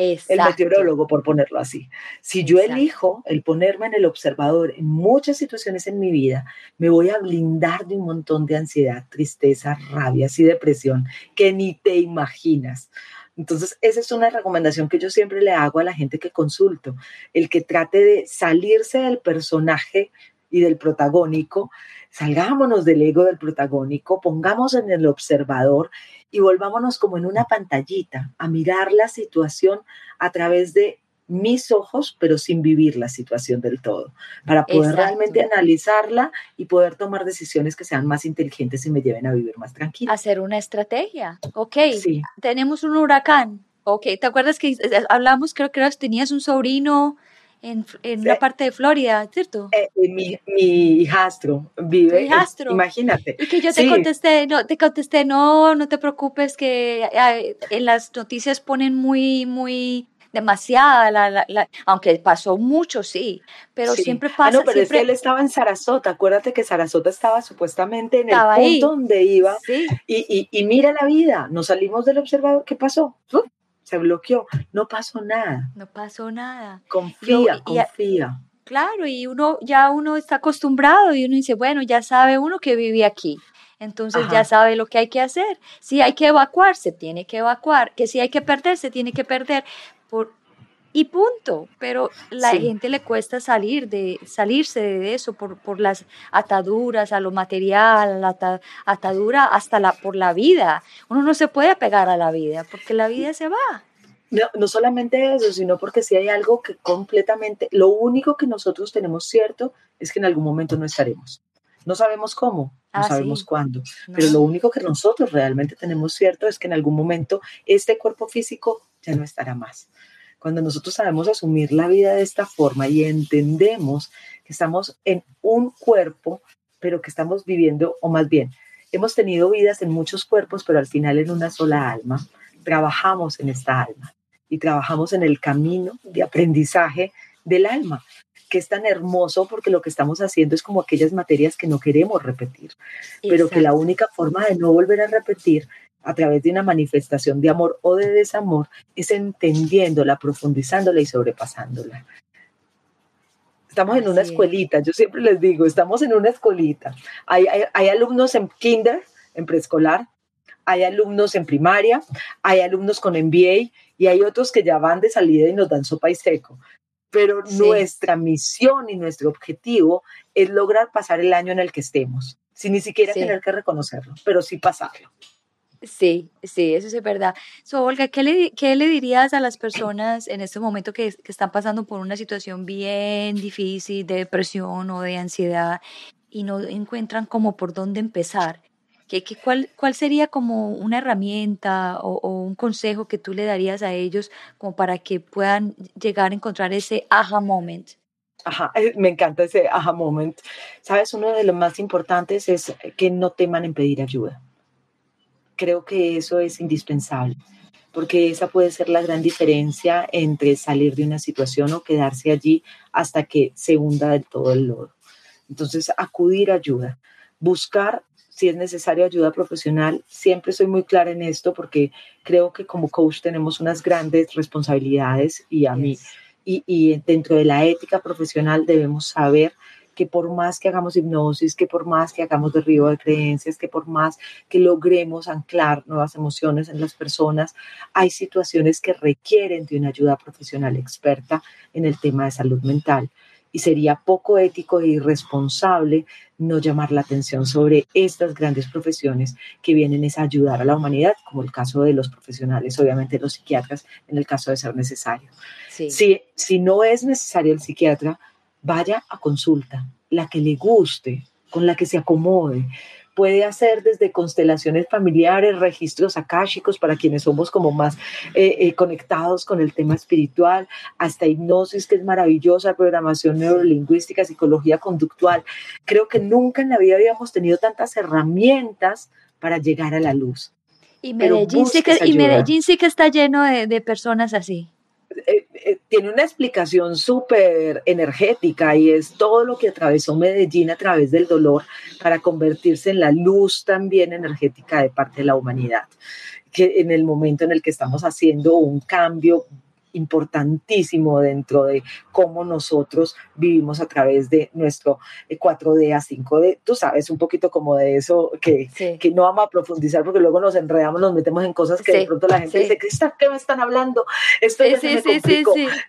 [SPEAKER 2] el meteorólogo, por ponerlo así. Si yo elijo el ponerme en el observador en muchas situaciones en mi vida, me voy a blindar de un montón de ansiedad, tristeza, rabias y depresión que ni te imaginas. Entonces, esa es una recomendación que yo siempre le hago a la gente que consulto, el que trate de salirse del personaje y del protagónico, salgámonos del ego del protagónico, pongamos en el observador y volvámonos como en una pantallita a mirar la situación a través de mis ojos, pero sin vivir la situación del todo, para poder realmente analizarla y poder tomar decisiones que sean más inteligentes y me lleven a vivir más tranquilo.
[SPEAKER 1] Hacer una estrategia. Ok, sí. tenemos un huracán. Ok, ¿te acuerdas que hablamos, creo que tenías un sobrino en, en una parte de Florida, ¿cierto?
[SPEAKER 2] Eh, eh, mi, mi, hijastro vive, hijastro? imagínate.
[SPEAKER 1] Y que yo te contesté, no, te contesté, no, no te preocupes, que en las noticias ponen muy, muy demasiada, la, la, aunque pasó mucho, sí, pero siempre ah, pasa.
[SPEAKER 2] no, pero
[SPEAKER 1] es que
[SPEAKER 2] él estaba en Sarasota, acuérdate que Sarasota estaba supuestamente en el punto donde iba, y, y, mira la vida, nos salimos del observador, ¿qué pasó? Se bloqueó, no pasó nada.
[SPEAKER 1] No pasó nada.
[SPEAKER 2] Confía, confía.
[SPEAKER 1] Claro, y uno ya uno está acostumbrado y uno dice, bueno, ya sabe uno que vive aquí. Entonces ya sabe lo que hay que hacer. Si hay que evacuar, se tiene que evacuar. Que si hay que perder, se tiene que perder por, y punto. Pero la gente le cuesta salir de, salirse de eso por, por las ataduras a lo material, la atadura hasta la, por la vida. Uno no se puede pegar a la vida porque la vida se va.
[SPEAKER 2] No, no solamente eso, sino porque si hay algo que completamente, lo único que nosotros tenemos cierto es que en algún momento no estaremos. No sabemos cómo, no ah, sabemos cuándo, pero lo único que nosotros realmente tenemos cierto es que en algún momento este cuerpo físico ya no estará más. Cuando nosotros sabemos asumir la vida de esta forma y entendemos que estamos en un cuerpo, pero que estamos viviendo, o más bien, hemos tenido vidas en muchos cuerpos, pero al final en una sola alma, trabajamos en esta alma y trabajamos en el camino de aprendizaje del alma que es tan hermoso porque lo que estamos haciendo es como aquellas materias que no queremos repetir, pero que la única forma de no volver a repetir a través de una manifestación de amor o de desamor es entendiéndola, profundizándola y sobrepasándola. Estamos en una escuelita, yo siempre les digo, estamos en una escuelita. Hay, hay, alumnos en kinder, en preescolar, hay alumnos en primaria, hay alumnos con MBA y hay otros que ya van de salida y nos dan sopa y seco. Pero nuestra misión y nuestro objetivo es lograr pasar el año en el que estemos, sin ni siquiera tener que reconocerlo, pero sí pasarlo.
[SPEAKER 1] Sí, sí, eso es verdad. So, Olga, ¿qué le, ¿qué le dirías a las personas en este momento que, están pasando por una situación bien difícil de depresión o de ansiedad y no encuentran como por dónde empezar? ¿Qué, qué, cuál, ¿Cuál sería como una herramienta o, o, un consejo que tú le darías a ellos como para que puedan llegar a encontrar ese aha moment?
[SPEAKER 2] Ajá, eh, me encanta ese aha moment. Sabes, uno de los más importantes es que no teman en pedir ayuda creo que eso es indispensable, porque esa puede ser la gran diferencia entre salir de una situación o quedarse allí hasta que se hunda del todo el lodo. Entonces, acudir a ayuda, buscar si es necesario ayuda profesional. Siempre soy muy clara en esto porque creo que como coach tenemos unas grandes responsabilidades y a mí, y, y dentro de la ética profesional debemos saber que por más que hagamos hipnosis, que por más que hagamos derribo de creencias, que por más que logremos anclar nuevas emociones en las personas, hay situaciones que requieren de una ayuda profesional experta en el tema de salud mental. Y sería poco ético e irresponsable no llamar la atención sobre estas grandes profesiones que vienen a ayudar a la humanidad, como el caso de los profesionales, obviamente los psiquiatras, en el caso de ser necesario. Si, si no es necesario el psiquiatra, vaya a consulta, la que le guste, con la que se acomode. Puede hacer desde constelaciones familiares, registros akáshicos para quienes somos como más eh, eh, conectados con el tema espiritual, hasta hipnosis, que es maravillosa, programación neurolingüística, psicología conductual. Creo que nunca en la vida habíamos tenido tantas herramientas para llegar a la luz.
[SPEAKER 1] Y Medellín, sí que, y Medellín sí que está lleno de personas así.
[SPEAKER 2] Eh, tiene una explicación súper energética y es todo lo que atravesó Medellín a través del dolor para convertirse en la luz también energética de parte de la humanidad, que en el momento en el que estamos haciendo un cambio importantísimo dentro de cómo nosotros vivimos a través de nuestro 4D eh, a 5D. Tú sabes un poquito como de eso que, que no vamos a profundizar porque luego nos enredamos, nos metemos en cosas que de pronto la gente dice, ¿qué me están hablando? Esto me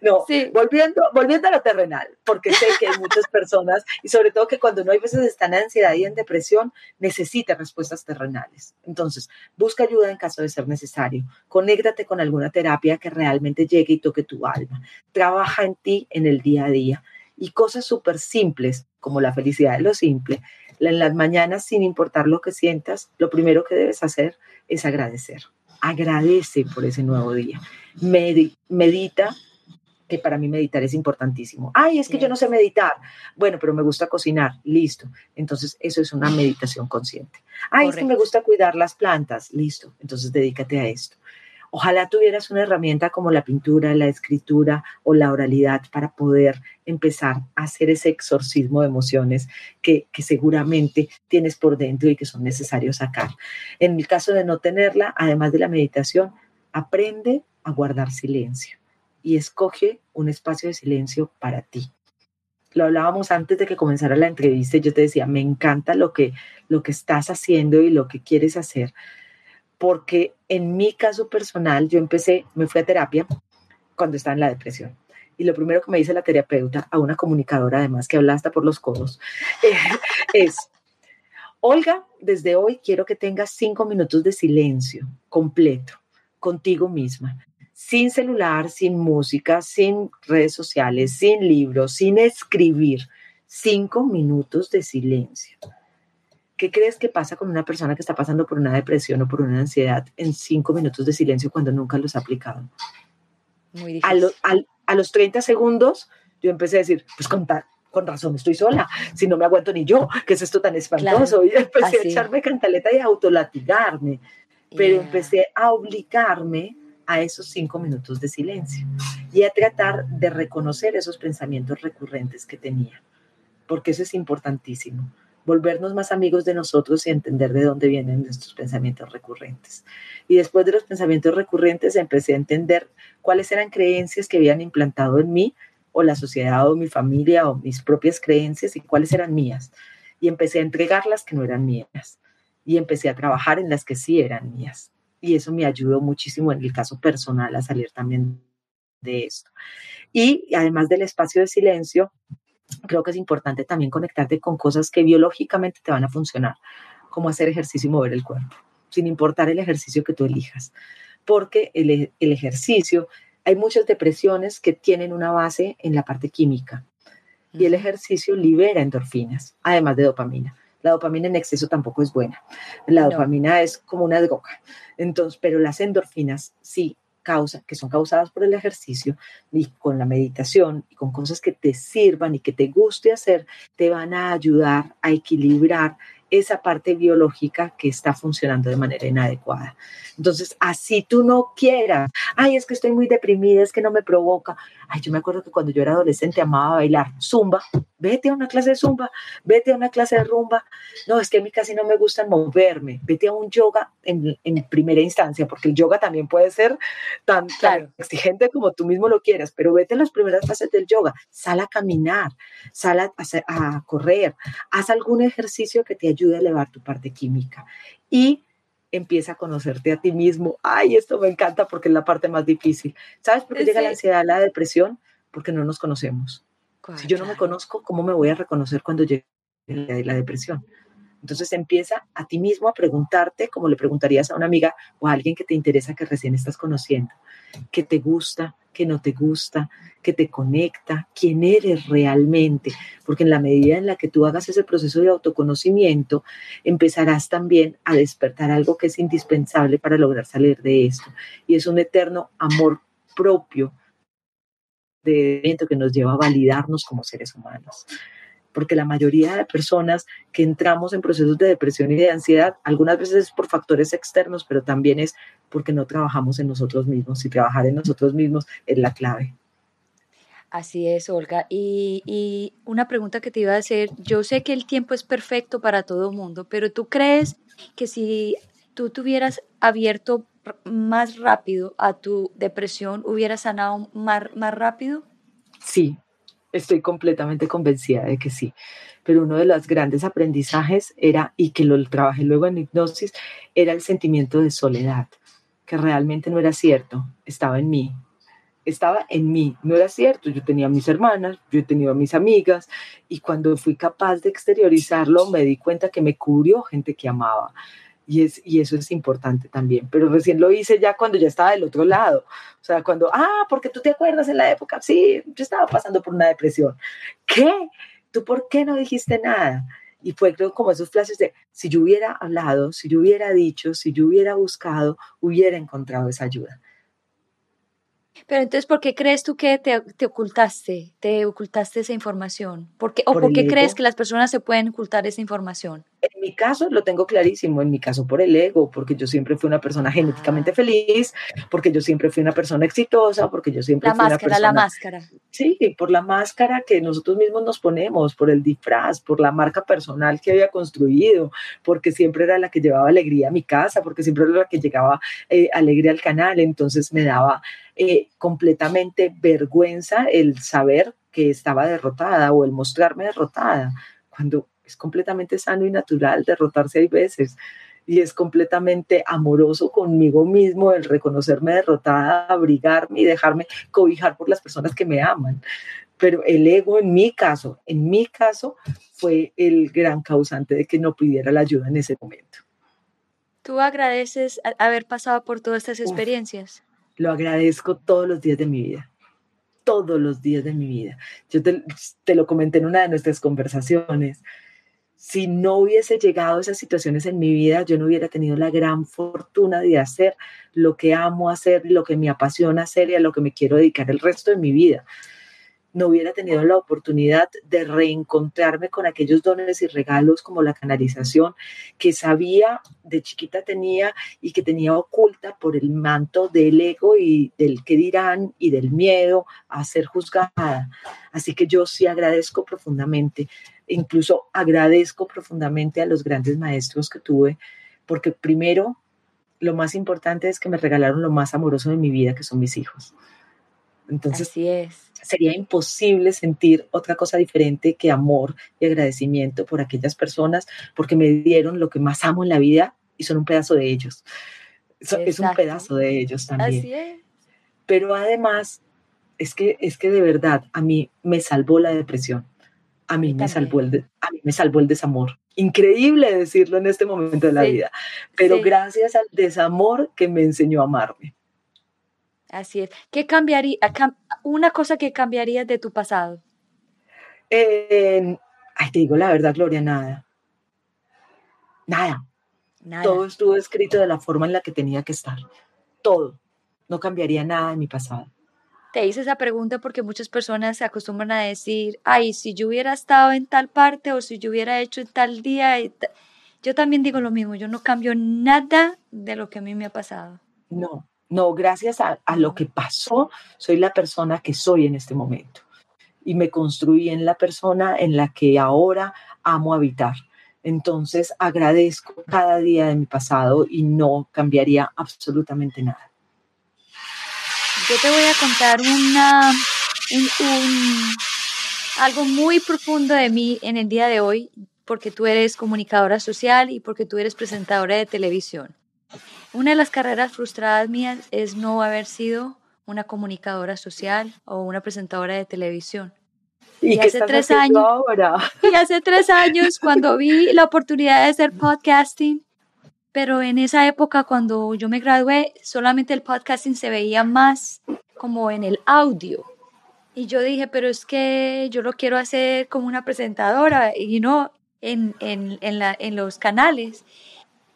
[SPEAKER 2] No, volviendo, volviendo a lo terrenal, porque sé que hay muchas personas y sobre todo que cuando no hay veces están en ansiedad y en depresión, necesita respuestas terrenales. Entonces, busca ayuda en caso de ser necesario. Conéctate con alguna terapia que realmente llegue y toque tu alma. Trabaja en ti en el día a día. Y cosas súper simples, como la felicidad de lo simple, en las mañanas, sin importar lo que sientas, lo primero que debes hacer es agradecer. Agradece por ese nuevo día. medita que para mí meditar es importantísimo. Ay, es que yo no sé meditar. Bueno, pero me gusta cocinar. Listo. Entonces, eso es una meditación consciente. Ay, es que me gusta cuidar las plantas. Listo. Entonces, dedícate a esto. Ojalá tuvieras una herramienta como la pintura, la escritura o la oralidad para poder empezar a hacer ese exorcismo de emociones que, seguramente tienes por dentro y que son necesarios sacar. En el caso de no tenerla, además de la meditación, aprende a guardar silencio y escoge un espacio de silencio para ti. Lo hablábamos antes de que comenzara la entrevista yo te decía, me encanta lo que, lo que estás haciendo y lo que quieres hacer, porque en mi caso personal yo empecé, me fui a terapia cuando estaba en la depresión. Y lo primero que me dice la terapeuta, a una comunicadora además que habla hasta por los codos, eh, es, Olga, desde hoy quiero que tengas cinco minutos de silencio completo contigo misma sin celular, sin música, sin redes sociales, sin libros, sin escribir. Cinco minutos de silencio. ¿Qué crees que pasa con una persona que está pasando por una depresión o por una ansiedad en cinco minutos de silencio cuando nunca los ha aplicado? Muy difícil. A, los 30 segundos yo empecé a decir, pues con, con razón estoy sola, si no me aguanto ni yo, ¿qué es esto tan espantoso? y empecé a echarme cantaleta y a autolatigarme, pero empecé a obligarme a esos cinco minutos de silencio y a tratar de reconocer esos pensamientos recurrentes que tenía, porque eso es importantísimo, volvernos más amigos de nosotros y entender de dónde vienen nuestros pensamientos recurrentes. Y después de los pensamientos recurrentes empecé a entender cuáles eran creencias que habían implantado en mí o la sociedad o mi familia o mis propias creencias y cuáles eran mías. Y empecé a entregar las que no eran mías y empecé a trabajar en las que sí eran mías y eso me ayudó muchísimo en el caso personal a salir también de esto. Y además del espacio de silencio, creo que es importante también conectarte con cosas que biológicamente te van a funcionar, como hacer ejercicio y mover el cuerpo, sin importar el ejercicio que tú elijas, porque el, el ejercicio, hay muchas depresiones que tienen una base en la parte química y el ejercicio libera endorfinas, además de dopamina. La dopamina en exceso tampoco es buena. La dopamina es como una droga. Entonces, pero las endorfinas sí que son causadas por el ejercicio y con la meditación y con cosas que te sirvan y que te guste hacer, te van a ayudar a equilibrar esa parte biológica que está funcionando de manera inadecuada. Entonces, así tú no quieras, ay, es que estoy muy deprimida, es que no me provoca. Ay, yo me acuerdo que cuando yo era adolescente amaba bailar zumba, vete a una clase de zumba, vete a una clase de rumba. No, es que a mí casi no me gusta moverme, vete a un yoga en, primera instancia, porque el yoga también puede ser tan, exigente como tú mismo lo quieras, pero vete a las primeras fases del yoga, sal a caminar, sal a, a correr, haz algún ejercicio que te ayude a elevar tu parte química. Y empieza a conocerte a ti mismo. Ay, esto me encanta porque es la parte más difícil. ¿Sabes por qué llega la ansiedad, la depresión? Porque no nos conocemos. Si yo no me conozco, ¿cómo me voy a reconocer cuando llegue la depresión? Entonces empieza a ti mismo a preguntarte, como le preguntarías a una amiga o a alguien que te interesa que recién estás conociendo, qué te gusta, qué no te gusta, qué te conecta, quién eres realmente, porque en la medida en la que tú hagas ese proceso de autoconocimiento, empezarás también a despertar algo que es indispensable para lograr salir de esto, y es un eterno amor propio de que nos lleva a validarnos como seres humanos porque la mayoría de personas que entramos en procesos de depresión y de ansiedad, algunas veces es por factores externos, pero también es porque no trabajamos en nosotros mismos y trabajar en nosotros mismos es la clave.
[SPEAKER 1] Así es, Olga. Y, y, una pregunta que te iba a hacer, yo sé que el tiempo es perfecto para todo mundo, pero ¿tú crees que si tú tuvieras abierto más rápido a tu depresión, hubieras sanado más, más rápido?
[SPEAKER 2] Sí, estoy completamente convencida de que sí. Pero uno de los grandes aprendizajes era, y que lo trabajé luego en hipnosis, era el sentimiento de soledad, que realmente no era cierto, estaba en mí. Estaba en mí, no era cierto. Yo tenía mis hermanas, yo he tenido a mis amigas, y cuando fui capaz de exteriorizarlo, me di cuenta que me cubrió gente que amaba y, es, y eso es importante también, pero recién lo hice ya cuando ya estaba del otro lado, o sea, cuando, ah, porque tú te acuerdas en la época, sí, yo estaba pasando por una depresión, ¿qué? ¿Tú por qué no dijiste nada? Y fue creo como esos flashes de, si yo hubiera hablado, si yo hubiera dicho, si yo hubiera buscado, hubiera encontrado esa ayuda.
[SPEAKER 1] Pero entonces, ¿por qué crees tú que te, te ocultaste, te ocultaste esa información? ¿Por qué, ¿O por, qué crees que las personas se pueden ocultar esa información?
[SPEAKER 2] En mi caso lo tengo clarísimo, en mi caso por el ego, porque yo siempre fui una persona genéticamente ah. feliz, porque yo siempre fui una persona exitosa, porque yo siempre
[SPEAKER 1] la
[SPEAKER 2] fui
[SPEAKER 1] máscara,
[SPEAKER 2] una persona...
[SPEAKER 1] La máscara,
[SPEAKER 2] Sí, por la máscara que nosotros mismos nos ponemos, por el disfraz, por la marca personal que había construido, porque siempre era la que llevaba alegría a mi casa, porque siempre era la que llegaba eh, alegría al canal, entonces me daba eh, completamente vergüenza el saber que estaba derrotada o el mostrarme derrotada, cuando es completamente sano y natural derrotarse hay veces y es completamente amoroso conmigo mismo el reconocerme derrotada, abrigarme y dejarme cobijar por las personas que me aman. Pero el ego en mi caso, en mi caso, fue el gran causante de que no pidiera la ayuda en ese momento.
[SPEAKER 1] ¿Tú agradeces haber pasado por todas estas experiencias?
[SPEAKER 2] lo agradezco todos los días de mi vida todos los días de mi vida. Yo te, te, lo comenté en una de nuestras conversaciones si no hubiese llegado a esas situaciones en mi vida, yo no hubiera tenido la gran fortuna de hacer lo que amo hacer, lo que me apasiona hacer y a lo que me quiero dedicar el resto de mi vida. No hubiera tenido la oportunidad de reencontrarme con aquellos dones y regalos como la canalización que sabía de chiquita tenía y que tenía oculta por el manto del ego y del qué dirán y del miedo a ser juzgada. Así que yo sí agradezco profundamente incluso agradezco profundamente a los grandes maestros que tuve, porque primero, lo más importante es que me regalaron lo más amoroso de mi vida, que son mis hijos. Entonces,
[SPEAKER 1] Así es.
[SPEAKER 2] sería imposible sentir otra cosa diferente que amor y agradecimiento por aquellas personas, porque me dieron lo que más amo en la vida y son un pedazo de ellos. Es un pedazo de ellos también.
[SPEAKER 1] Así es.
[SPEAKER 2] Pero además, es que, es que de verdad a mí me salvó la depresión a mí, me salvó, el a mí me salvó el desamor. Increíble decirlo en este momento de la vida, pero gracias al desamor que me enseñó a amarme.
[SPEAKER 1] Así es. ¿Qué cambiaría, una cosa que cambiaría de tu pasado?
[SPEAKER 2] ay, te digo la verdad, Gloria, nada. Nada. Nada. Todo estuvo escrito de la forma en la que tenía que estar. Todo. No cambiaría nada en mi pasado.
[SPEAKER 1] Te hice esa pregunta porque muchas personas se acostumbran a decir, ay, si yo hubiera estado en tal parte o si yo hubiera hecho en tal día. Yo también digo lo mismo, yo no cambio nada de lo que a mí me ha pasado.
[SPEAKER 2] No, no, gracias a, lo que pasó, soy la persona que soy en este momento. Y me construí en la persona en la que ahora amo habitar. Entonces agradezco cada día de mi pasado y no cambiaría absolutamente nada.
[SPEAKER 1] Yo te voy a contar una, algo muy profundo de mí en el día de hoy, porque tú eres comunicadora social y porque tú eres presentadora de televisión. Una de las carreras frustradas mías es no haber sido una comunicadora social o una presentadora de televisión.
[SPEAKER 2] Y, hace tres años, ahora?
[SPEAKER 1] y hace tres años, cuando vi la oportunidad de hacer podcasting, pero en esa época cuando yo me gradué, solamente el podcasting se veía más como en el audio. Y yo dije, pero es que yo lo quiero hacer como una presentadora y no en, en, en, la, en los canales.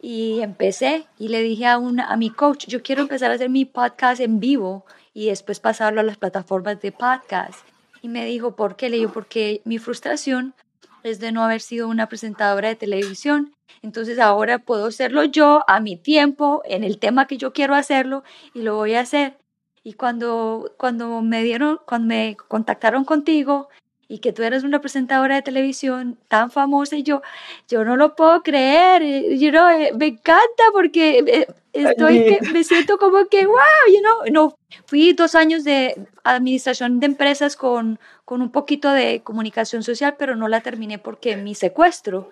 [SPEAKER 1] Y empecé y le dije a, una, a mi coach, yo quiero empezar a hacer mi podcast en vivo y después pasarlo a las plataformas de podcast. Y me dijo, ¿por qué? Le digo, porque mi frustración es de no haber sido una presentadora de televisión. Entonces ahora puedo hacerlo yo a mi tiempo, en el tema que yo quiero hacerlo y lo voy a hacer. Y cuando, cuando me dieron, cuando me contactaron contigo y que tú eres una presentadora de televisión tan famosa y yo, yo no lo puedo creer, you know, eh, me encanta porque eh, estoy, me siento como que, wow, you know, no, fui dos años de administración de empresas con, con un poquito de comunicación social, pero no la terminé porque mi secuestro,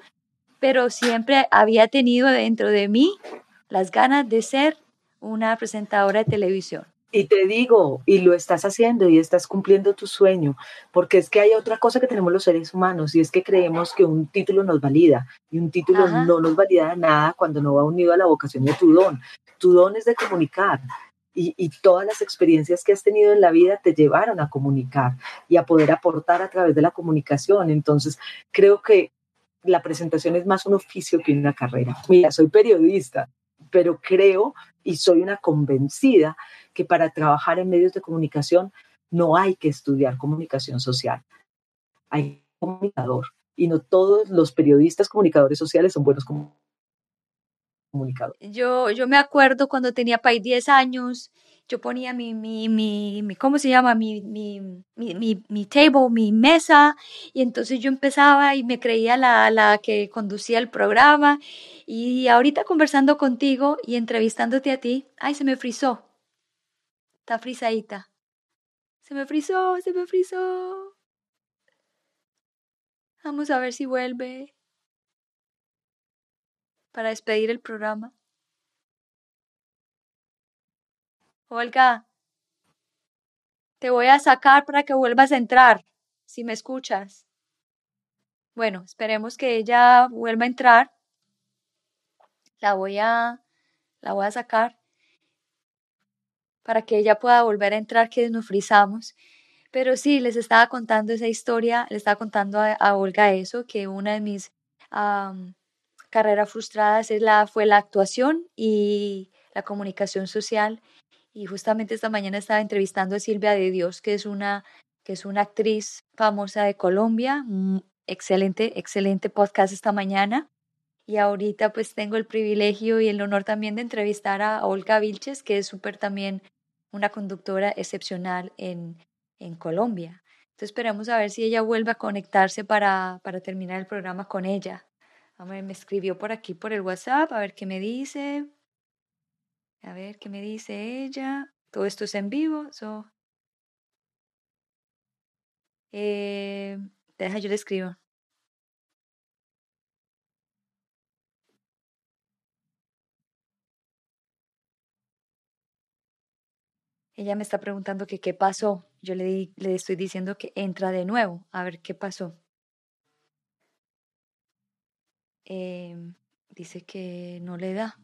[SPEAKER 1] pero siempre había tenido dentro de mí las ganas de ser una presentadora de televisión.
[SPEAKER 2] Y te digo, y lo estás haciendo y estás cumpliendo tu sueño, porque es que hay otra cosa que tenemos los seres humanos y es que creemos que un título nos valida y un título no nos valida nada cuando no va unido a la vocación de tu don. Tu don es de comunicar y, y, todas las experiencias que has tenido en la vida te llevaron a comunicar y a poder aportar a través de la comunicación. Entonces, creo que la presentación es más un oficio que una carrera. Mira, soy periodista, pero creo y soy una convencida que para trabajar en medios de comunicación no hay que estudiar comunicación social. Hay comunicador y no todos los periodistas comunicadores sociales son buenos comunicadores.
[SPEAKER 1] Yo, yo me acuerdo cuando tenía país 10 años, yo ponía mi, mi, mi, mi ¿cómo se llama? Mi, mi, mi, mi, table, mi mesa, y entonces yo empezaba y me creía la, la que conducía el programa, y ahorita conversando contigo y entrevistándote a ti, ay, se me frizó. Está frisadita. Se me frizó, se me frizó. Vamos a ver si vuelve para despedir el programa. Olga, te voy a sacar para que vuelvas a entrar, si me escuchas. Bueno, esperemos que ella vuelva a entrar. La voy a, la voy a sacar para que ella pueda volver a entrar, que nos frizamos. Pero sí, les estaba contando esa historia, le estaba contando a, Olga eso, que una de mis carreras frustradas es la, fue la actuación y la comunicación social y justamente esta mañana estaba entrevistando a Silvia de Dios, que es una, que es una actriz famosa de Colombia. Mm, excelente, excelente podcast esta mañana. Y ahorita pues tengo el privilegio y el honor también de entrevistar a Olga Vilches, que es súper también una conductora excepcional en, en Colombia. Entonces esperamos a ver si ella vuelve a conectarse para, para terminar el programa con ella. A ver, me escribió por aquí por el WhatsApp, a ver qué me dice. A ver qué me dice ella. Todo esto es en vivo. So. Eh, deja, yo le escribo. Ella me está preguntando que qué pasó. Yo le, le estoy diciendo que entra de nuevo, a ver qué pasó. Eh, dice que no le da.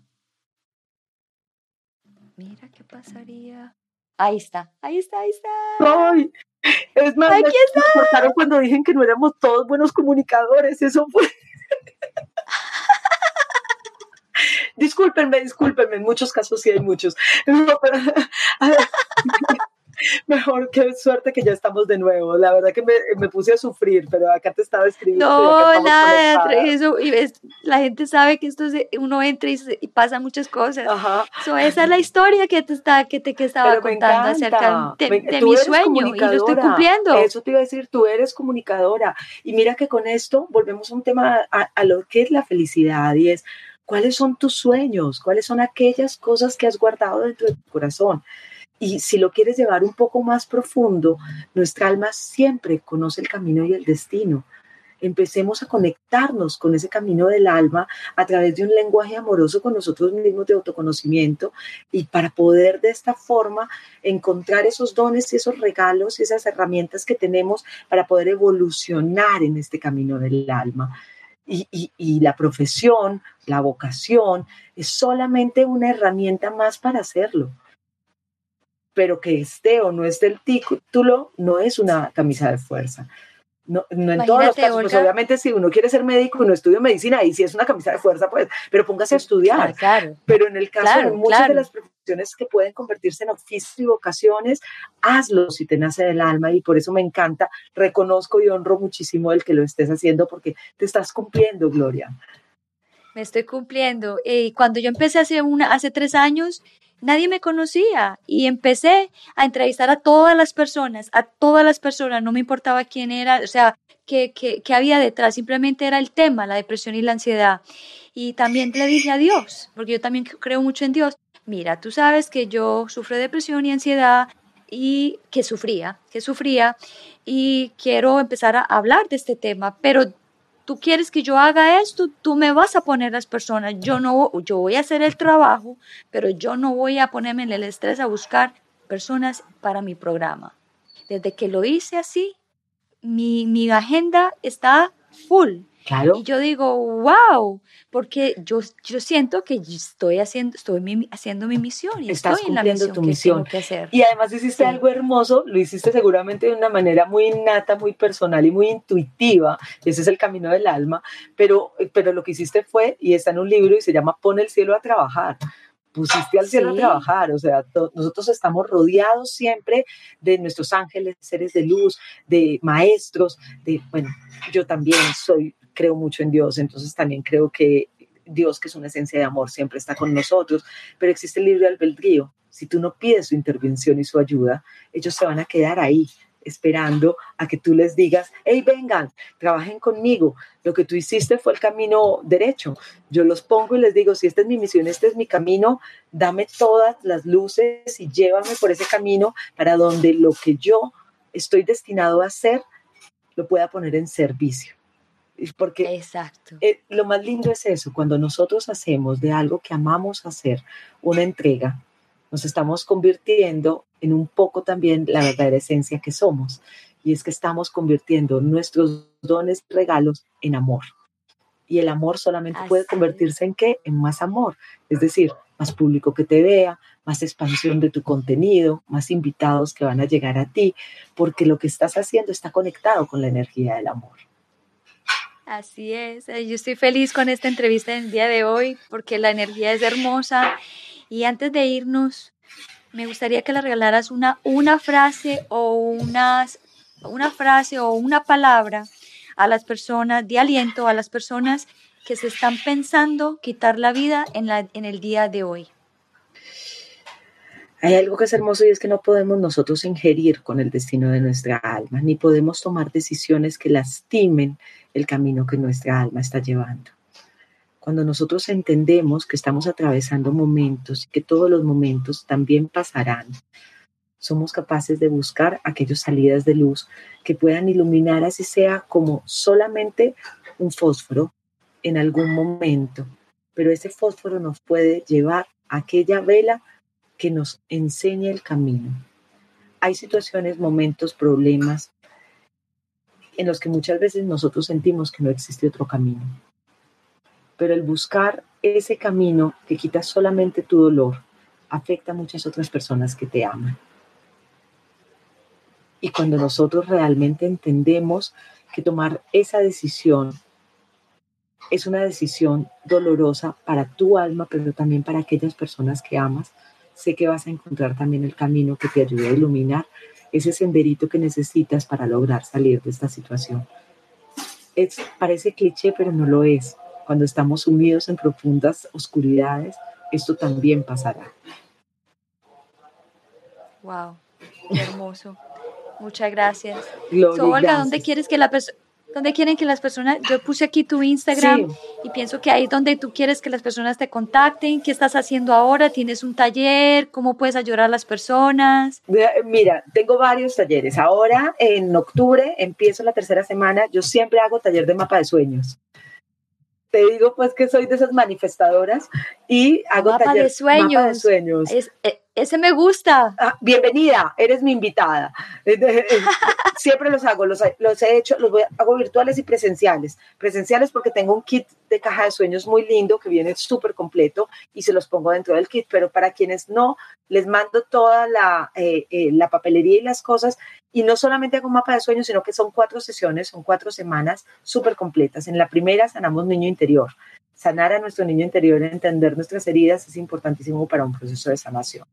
[SPEAKER 1] Mira qué pasaría. Ahí está, ahí está, ahí está.
[SPEAKER 2] ¡Ay! Es más, Aquí está. cuando dijeron que no éramos todos buenos comunicadores. Eso fue. Discúlpenme, discúlpenme, en muchos casos sí hay muchos. Mejor, qué suerte que ya estamos de nuevo. La verdad que me, puse a sufrir, pero acá te estaba escribiendo.
[SPEAKER 1] No, nada, eso, y ves, la gente sabe que esto es, uno entra y, y pasa muchas cosas. Ajá. esa es la historia que te, está, que te que estaba contando acerca de, mi sueño y lo estoy cumpliendo.
[SPEAKER 2] Eso te iba a decir, tú eres comunicadora. Y mira que con esto volvemos a un tema a, a lo que es la felicidad y es cuáles son tus sueños, cuáles son aquellas cosas que has guardado dentro de tu corazón. Y si lo quieres llevar un poco más profundo, nuestra alma siempre conoce el camino y el destino. Empecemos a conectarnos con ese camino del alma a través de un lenguaje amoroso con nosotros mismos de autoconocimiento y para poder de esta forma encontrar esos dones y esos regalos, esas herramientas que tenemos para poder evolucionar en este camino del alma. Y, la profesión, la vocación, es solamente una herramienta más para hacerlo pero que esté o no esté el título no es una camisa de fuerza. No, no en todos los casos, pues obviamente si uno quiere ser médico y no estudia medicina, ahí sí es una camisa de fuerza, pues, pero póngase a estudiar. Claro, pero en el caso de muchas de las profesiones que pueden convertirse en oficios y vocaciones, hazlo si te nace del alma y por eso me encanta, reconozco y honro muchísimo el que lo estés haciendo porque te estás cumpliendo, Gloria.
[SPEAKER 1] Me estoy cumpliendo. Y cuando yo empecé hace, una, hace tres años, nadie me conocía y empecé a entrevistar a todas las personas, a todas las personas, no me importaba quién era, o sea, qué, qué, había detrás, simplemente era el tema, la depresión y la ansiedad. Y también le dije a Dios, porque yo también creo mucho en Dios, mira, tú sabes que yo sufro depresión y ansiedad y que sufría, que sufría y quiero empezar a hablar de este tema, pero tú quieres que yo haga esto, tú me vas a poner las personas. Yo no, yo voy a hacer el trabajo, pero yo no voy a ponerme en el estrés a buscar personas para mi programa. Desde que lo hice así, mi, mi agenda está full. Y yo digo, wow, porque yo, yo siento que estoy haciendo, estoy haciendo mi misión y estoy en la misión tu misión. Que, hacer.
[SPEAKER 2] Y además hiciste algo hermoso, lo hiciste seguramente de una manera muy innata, muy personal y muy intuitiva. Ese es el camino del alma, pero, pero lo que hiciste fue, y está en un libro y se llama Pon el cielo a trabajar. pusiste al cielo a trabajar, o sea, nosotros estamos rodeados siempre de nuestros ángeles, seres de luz, de maestros, de, bueno, yo también soy, creo mucho en Dios, entonces también creo que Dios, que es una esencia de amor, siempre está con nosotros, pero existe el libre albedrío. Si tú no pides su intervención y su ayuda, ellos se van a quedar ahí esperando a que tú les digas, hey, vengan, trabajen conmigo. Lo que tú hiciste fue el camino derecho. Yo los pongo y les digo, si esta es mi misión, este es mi camino, dame todas las luces y llévame por ese camino para donde lo que yo estoy destinado a hacer lo pueda poner en servicio. Porque
[SPEAKER 1] Exacto.
[SPEAKER 2] Eh, lo más lindo es eso, cuando nosotros hacemos de algo que amamos hacer una entrega, nos estamos convirtiendo en un poco también la verdadera esencia que somos. Y es que estamos convirtiendo nuestros dones, regalos en amor. Y el amor solamente puede convertirse en qué? En más amor. Es decir, más público que te vea, más expansión de tu contenido, más invitados que van a llegar a ti, porque lo que estás haciendo está conectado con la energía del amor.
[SPEAKER 1] Así es, yo estoy feliz con esta entrevista en el día de hoy porque la energía es hermosa y antes de irnos, me gustaría que le regalaras una, una frase o unas, una frase o una palabra a las personas de aliento, a las personas que se están pensando quitar la vida en, la, en el día de hoy.
[SPEAKER 2] Hay algo que es hermoso y es que no podemos nosotros ingerir con el destino de nuestra alma, ni podemos tomar decisiones que lastimen el camino que nuestra alma está llevando. Cuando nosotros entendemos que estamos atravesando momentos y que todos los momentos también pasarán, somos capaces de buscar aquellas salidas de luz que puedan iluminar, así sea como solamente un fósforo en algún momento, pero ese fósforo nos puede llevar a aquella vela que nos enseñe el camino. Hay situaciones, momentos, problemas en los que muchas veces nosotros sentimos que no existe otro camino pero el buscar ese camino que quita solamente tu dolor afecta a muchas otras personas que te aman. Y cuando nosotros realmente entendemos que tomar esa decisión es una decisión dolorosa para tu alma, pero también para aquellas personas que amas, sé que vas a encontrar también el camino que te ayude a iluminar ese senderito que necesitas para lograr salir de esta situación. Es, parece cliché, pero no lo es cuando estamos sumidos en profundas oscuridades, esto también pasará.
[SPEAKER 1] Wow, qué hermoso. Muchas gracias. Olga, ¿dónde quieres que la persona ¿Dónde quieren que las personas, yo puse aquí tu Instagram y pienso que ahí es donde tú quieres que las personas te contacten, ¿qué estás haciendo ahora? ¿Tienes un taller? ¿Cómo puedes ayudar a las personas?
[SPEAKER 2] Mira, tengo varios talleres. Ahora en octubre empiezo la tercera semana, yo siempre hago taller de mapa de sueños te digo pues que soy de esas manifestadoras y hago
[SPEAKER 1] mapa de sueños. Mapa
[SPEAKER 2] de sueños.
[SPEAKER 1] Eh, ese me gusta.
[SPEAKER 2] Ah, bienvenida, eres mi invitada. Siempre los hago, los, he hecho, los hago virtuales y presenciales. Presenciales porque tengo un kit de caja de sueños muy lindo que viene súper completo y se los pongo dentro del kit, pero para quienes no, les mando toda la, eh, eh, la papelería y las cosas y no solamente hago un mapa de sueños, sino que son cuatro sesiones, son cuatro semanas súper completas. En la primera sanamos niño interior. Sanar a nuestro niño interior, entender nuestras heridas es importantísimo para un proceso de sanación.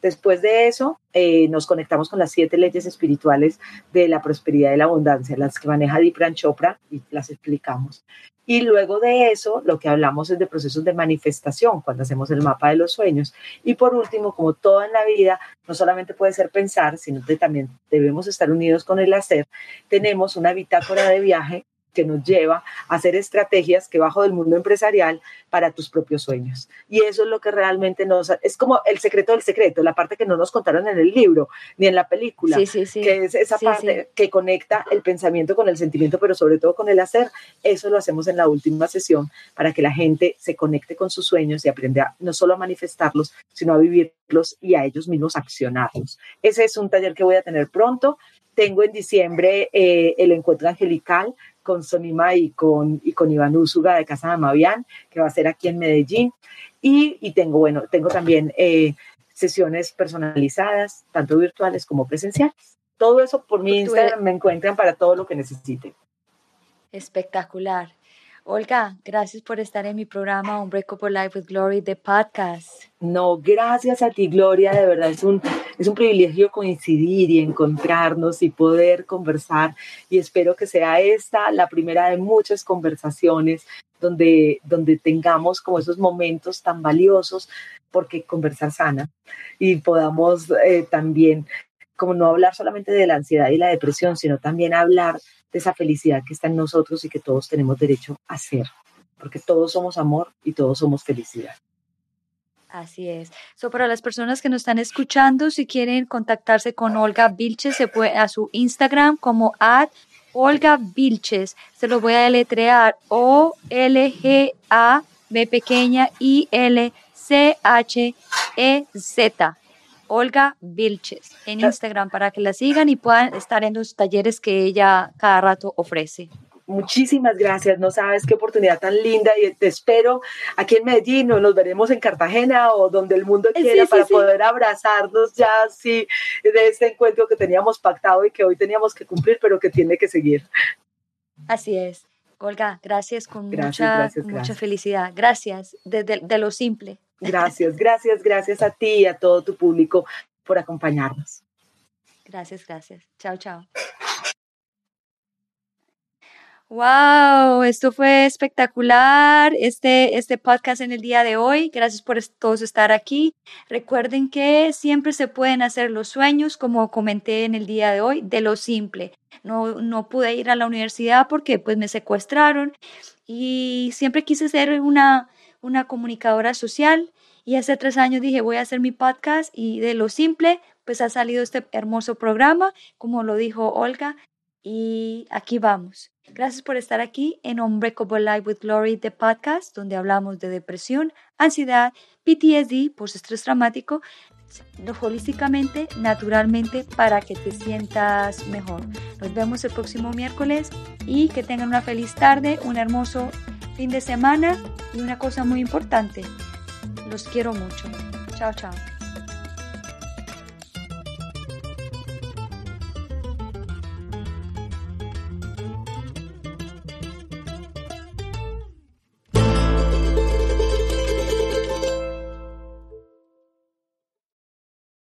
[SPEAKER 2] Después de eso, eh, nos conectamos con las siete leyes espirituales de la prosperidad y la abundancia, las que maneja Dipran Chopra y las explicamos. Y luego de eso, lo que hablamos es de procesos de manifestación, cuando hacemos el mapa de los sueños. Y por último, como todo en la vida, no solamente puede ser pensar, sino que también debemos estar unidos con el hacer, tenemos una bitácora de viaje que nos lleva a hacer estrategias que bajo del mundo empresarial para tus propios sueños. Y eso es lo que realmente nos... Es como el secreto del secreto, la parte que no nos contaron en el libro ni en la película, que es esa parte que conecta el pensamiento con el sentimiento, pero sobre todo con el hacer. Eso lo hacemos en la última sesión para que la gente se conecte con sus sueños y aprenda no solo a manifestarlos, sino a vivirlos y a ellos mismos accionarlos. Ese es un taller que voy a tener pronto. Tengo en diciembre eh, el encuentro angelical con Sonima y con, y con Iván Úsuga de Casa de Amavián, que va a ser aquí en Medellín. Y, y tengo, bueno, tengo también eh, sesiones personalizadas, tanto virtuales como presenciales. Todo eso por mi Instagram me encuentran para todo lo que necesiten.
[SPEAKER 1] Espectacular. Olga, gracias por estar en mi programa Unbreakable Life with Glory, de podcast.
[SPEAKER 2] No, gracias a ti, Gloria. De verdad es un, es un privilegio coincidir y encontrarnos y poder conversar. Y espero que sea esta la primera de muchas conversaciones donde, donde tengamos como esos momentos tan valiosos, porque conversar sana y podamos eh, también como no hablar solamente de la ansiedad y la depresión, sino también hablar de esa felicidad que está en nosotros y que todos tenemos derecho a ser, porque todos somos amor y todos somos felicidad.
[SPEAKER 1] Así es. So, para las personas que nos están escuchando, si quieren contactarse con Olga Vilches, se puede a su Instagram como at Olga Vilches. Se lo voy a deletrear O L G A B pequeña I L C H E Z. Olga Vilches en Instagram para que la sigan y puedan estar en los talleres que ella cada rato ofrece.
[SPEAKER 2] Muchísimas gracias, no sabes qué oportunidad tan linda y te espero aquí en Medellín o nos veremos en Cartagena o donde el mundo quiera para poder abrazarnos ya así de este encuentro que teníamos pactado y que hoy teníamos que cumplir, pero que tiene que seguir.
[SPEAKER 1] Así es. Olga, gracias con mucha, mucha felicidad. Gracias, desde de lo simple.
[SPEAKER 2] Gracias, gracias, gracias a ti y a todo tu público por acompañarnos.
[SPEAKER 1] Gracias, gracias. Chao, chao. Wow, esto fue espectacular, este, este podcast en el día de hoy. Gracias por todos estar aquí. Recuerden que siempre se pueden hacer los sueños, como comenté en el día de hoy, de lo simple. No, no pude ir a la universidad porque pues me secuestraron y siempre quise ser una, una comunicadora social y hace tres años dije voy a hacer mi podcast y de lo simple pues ha salido este hermoso programa, como lo dijo Olga, y aquí vamos. Gracias por estar aquí en Unbreakable Life with Glory, the podcast, donde hablamos de depresión, ansiedad, PTSD, post-estrés traumático, holísticamente, naturalmente, para que te sientas mejor. Nos vemos el próximo miércoles y que tengan una feliz tarde, un hermoso fin de semana y una cosa muy importante. Los quiero mucho. Chao, chao.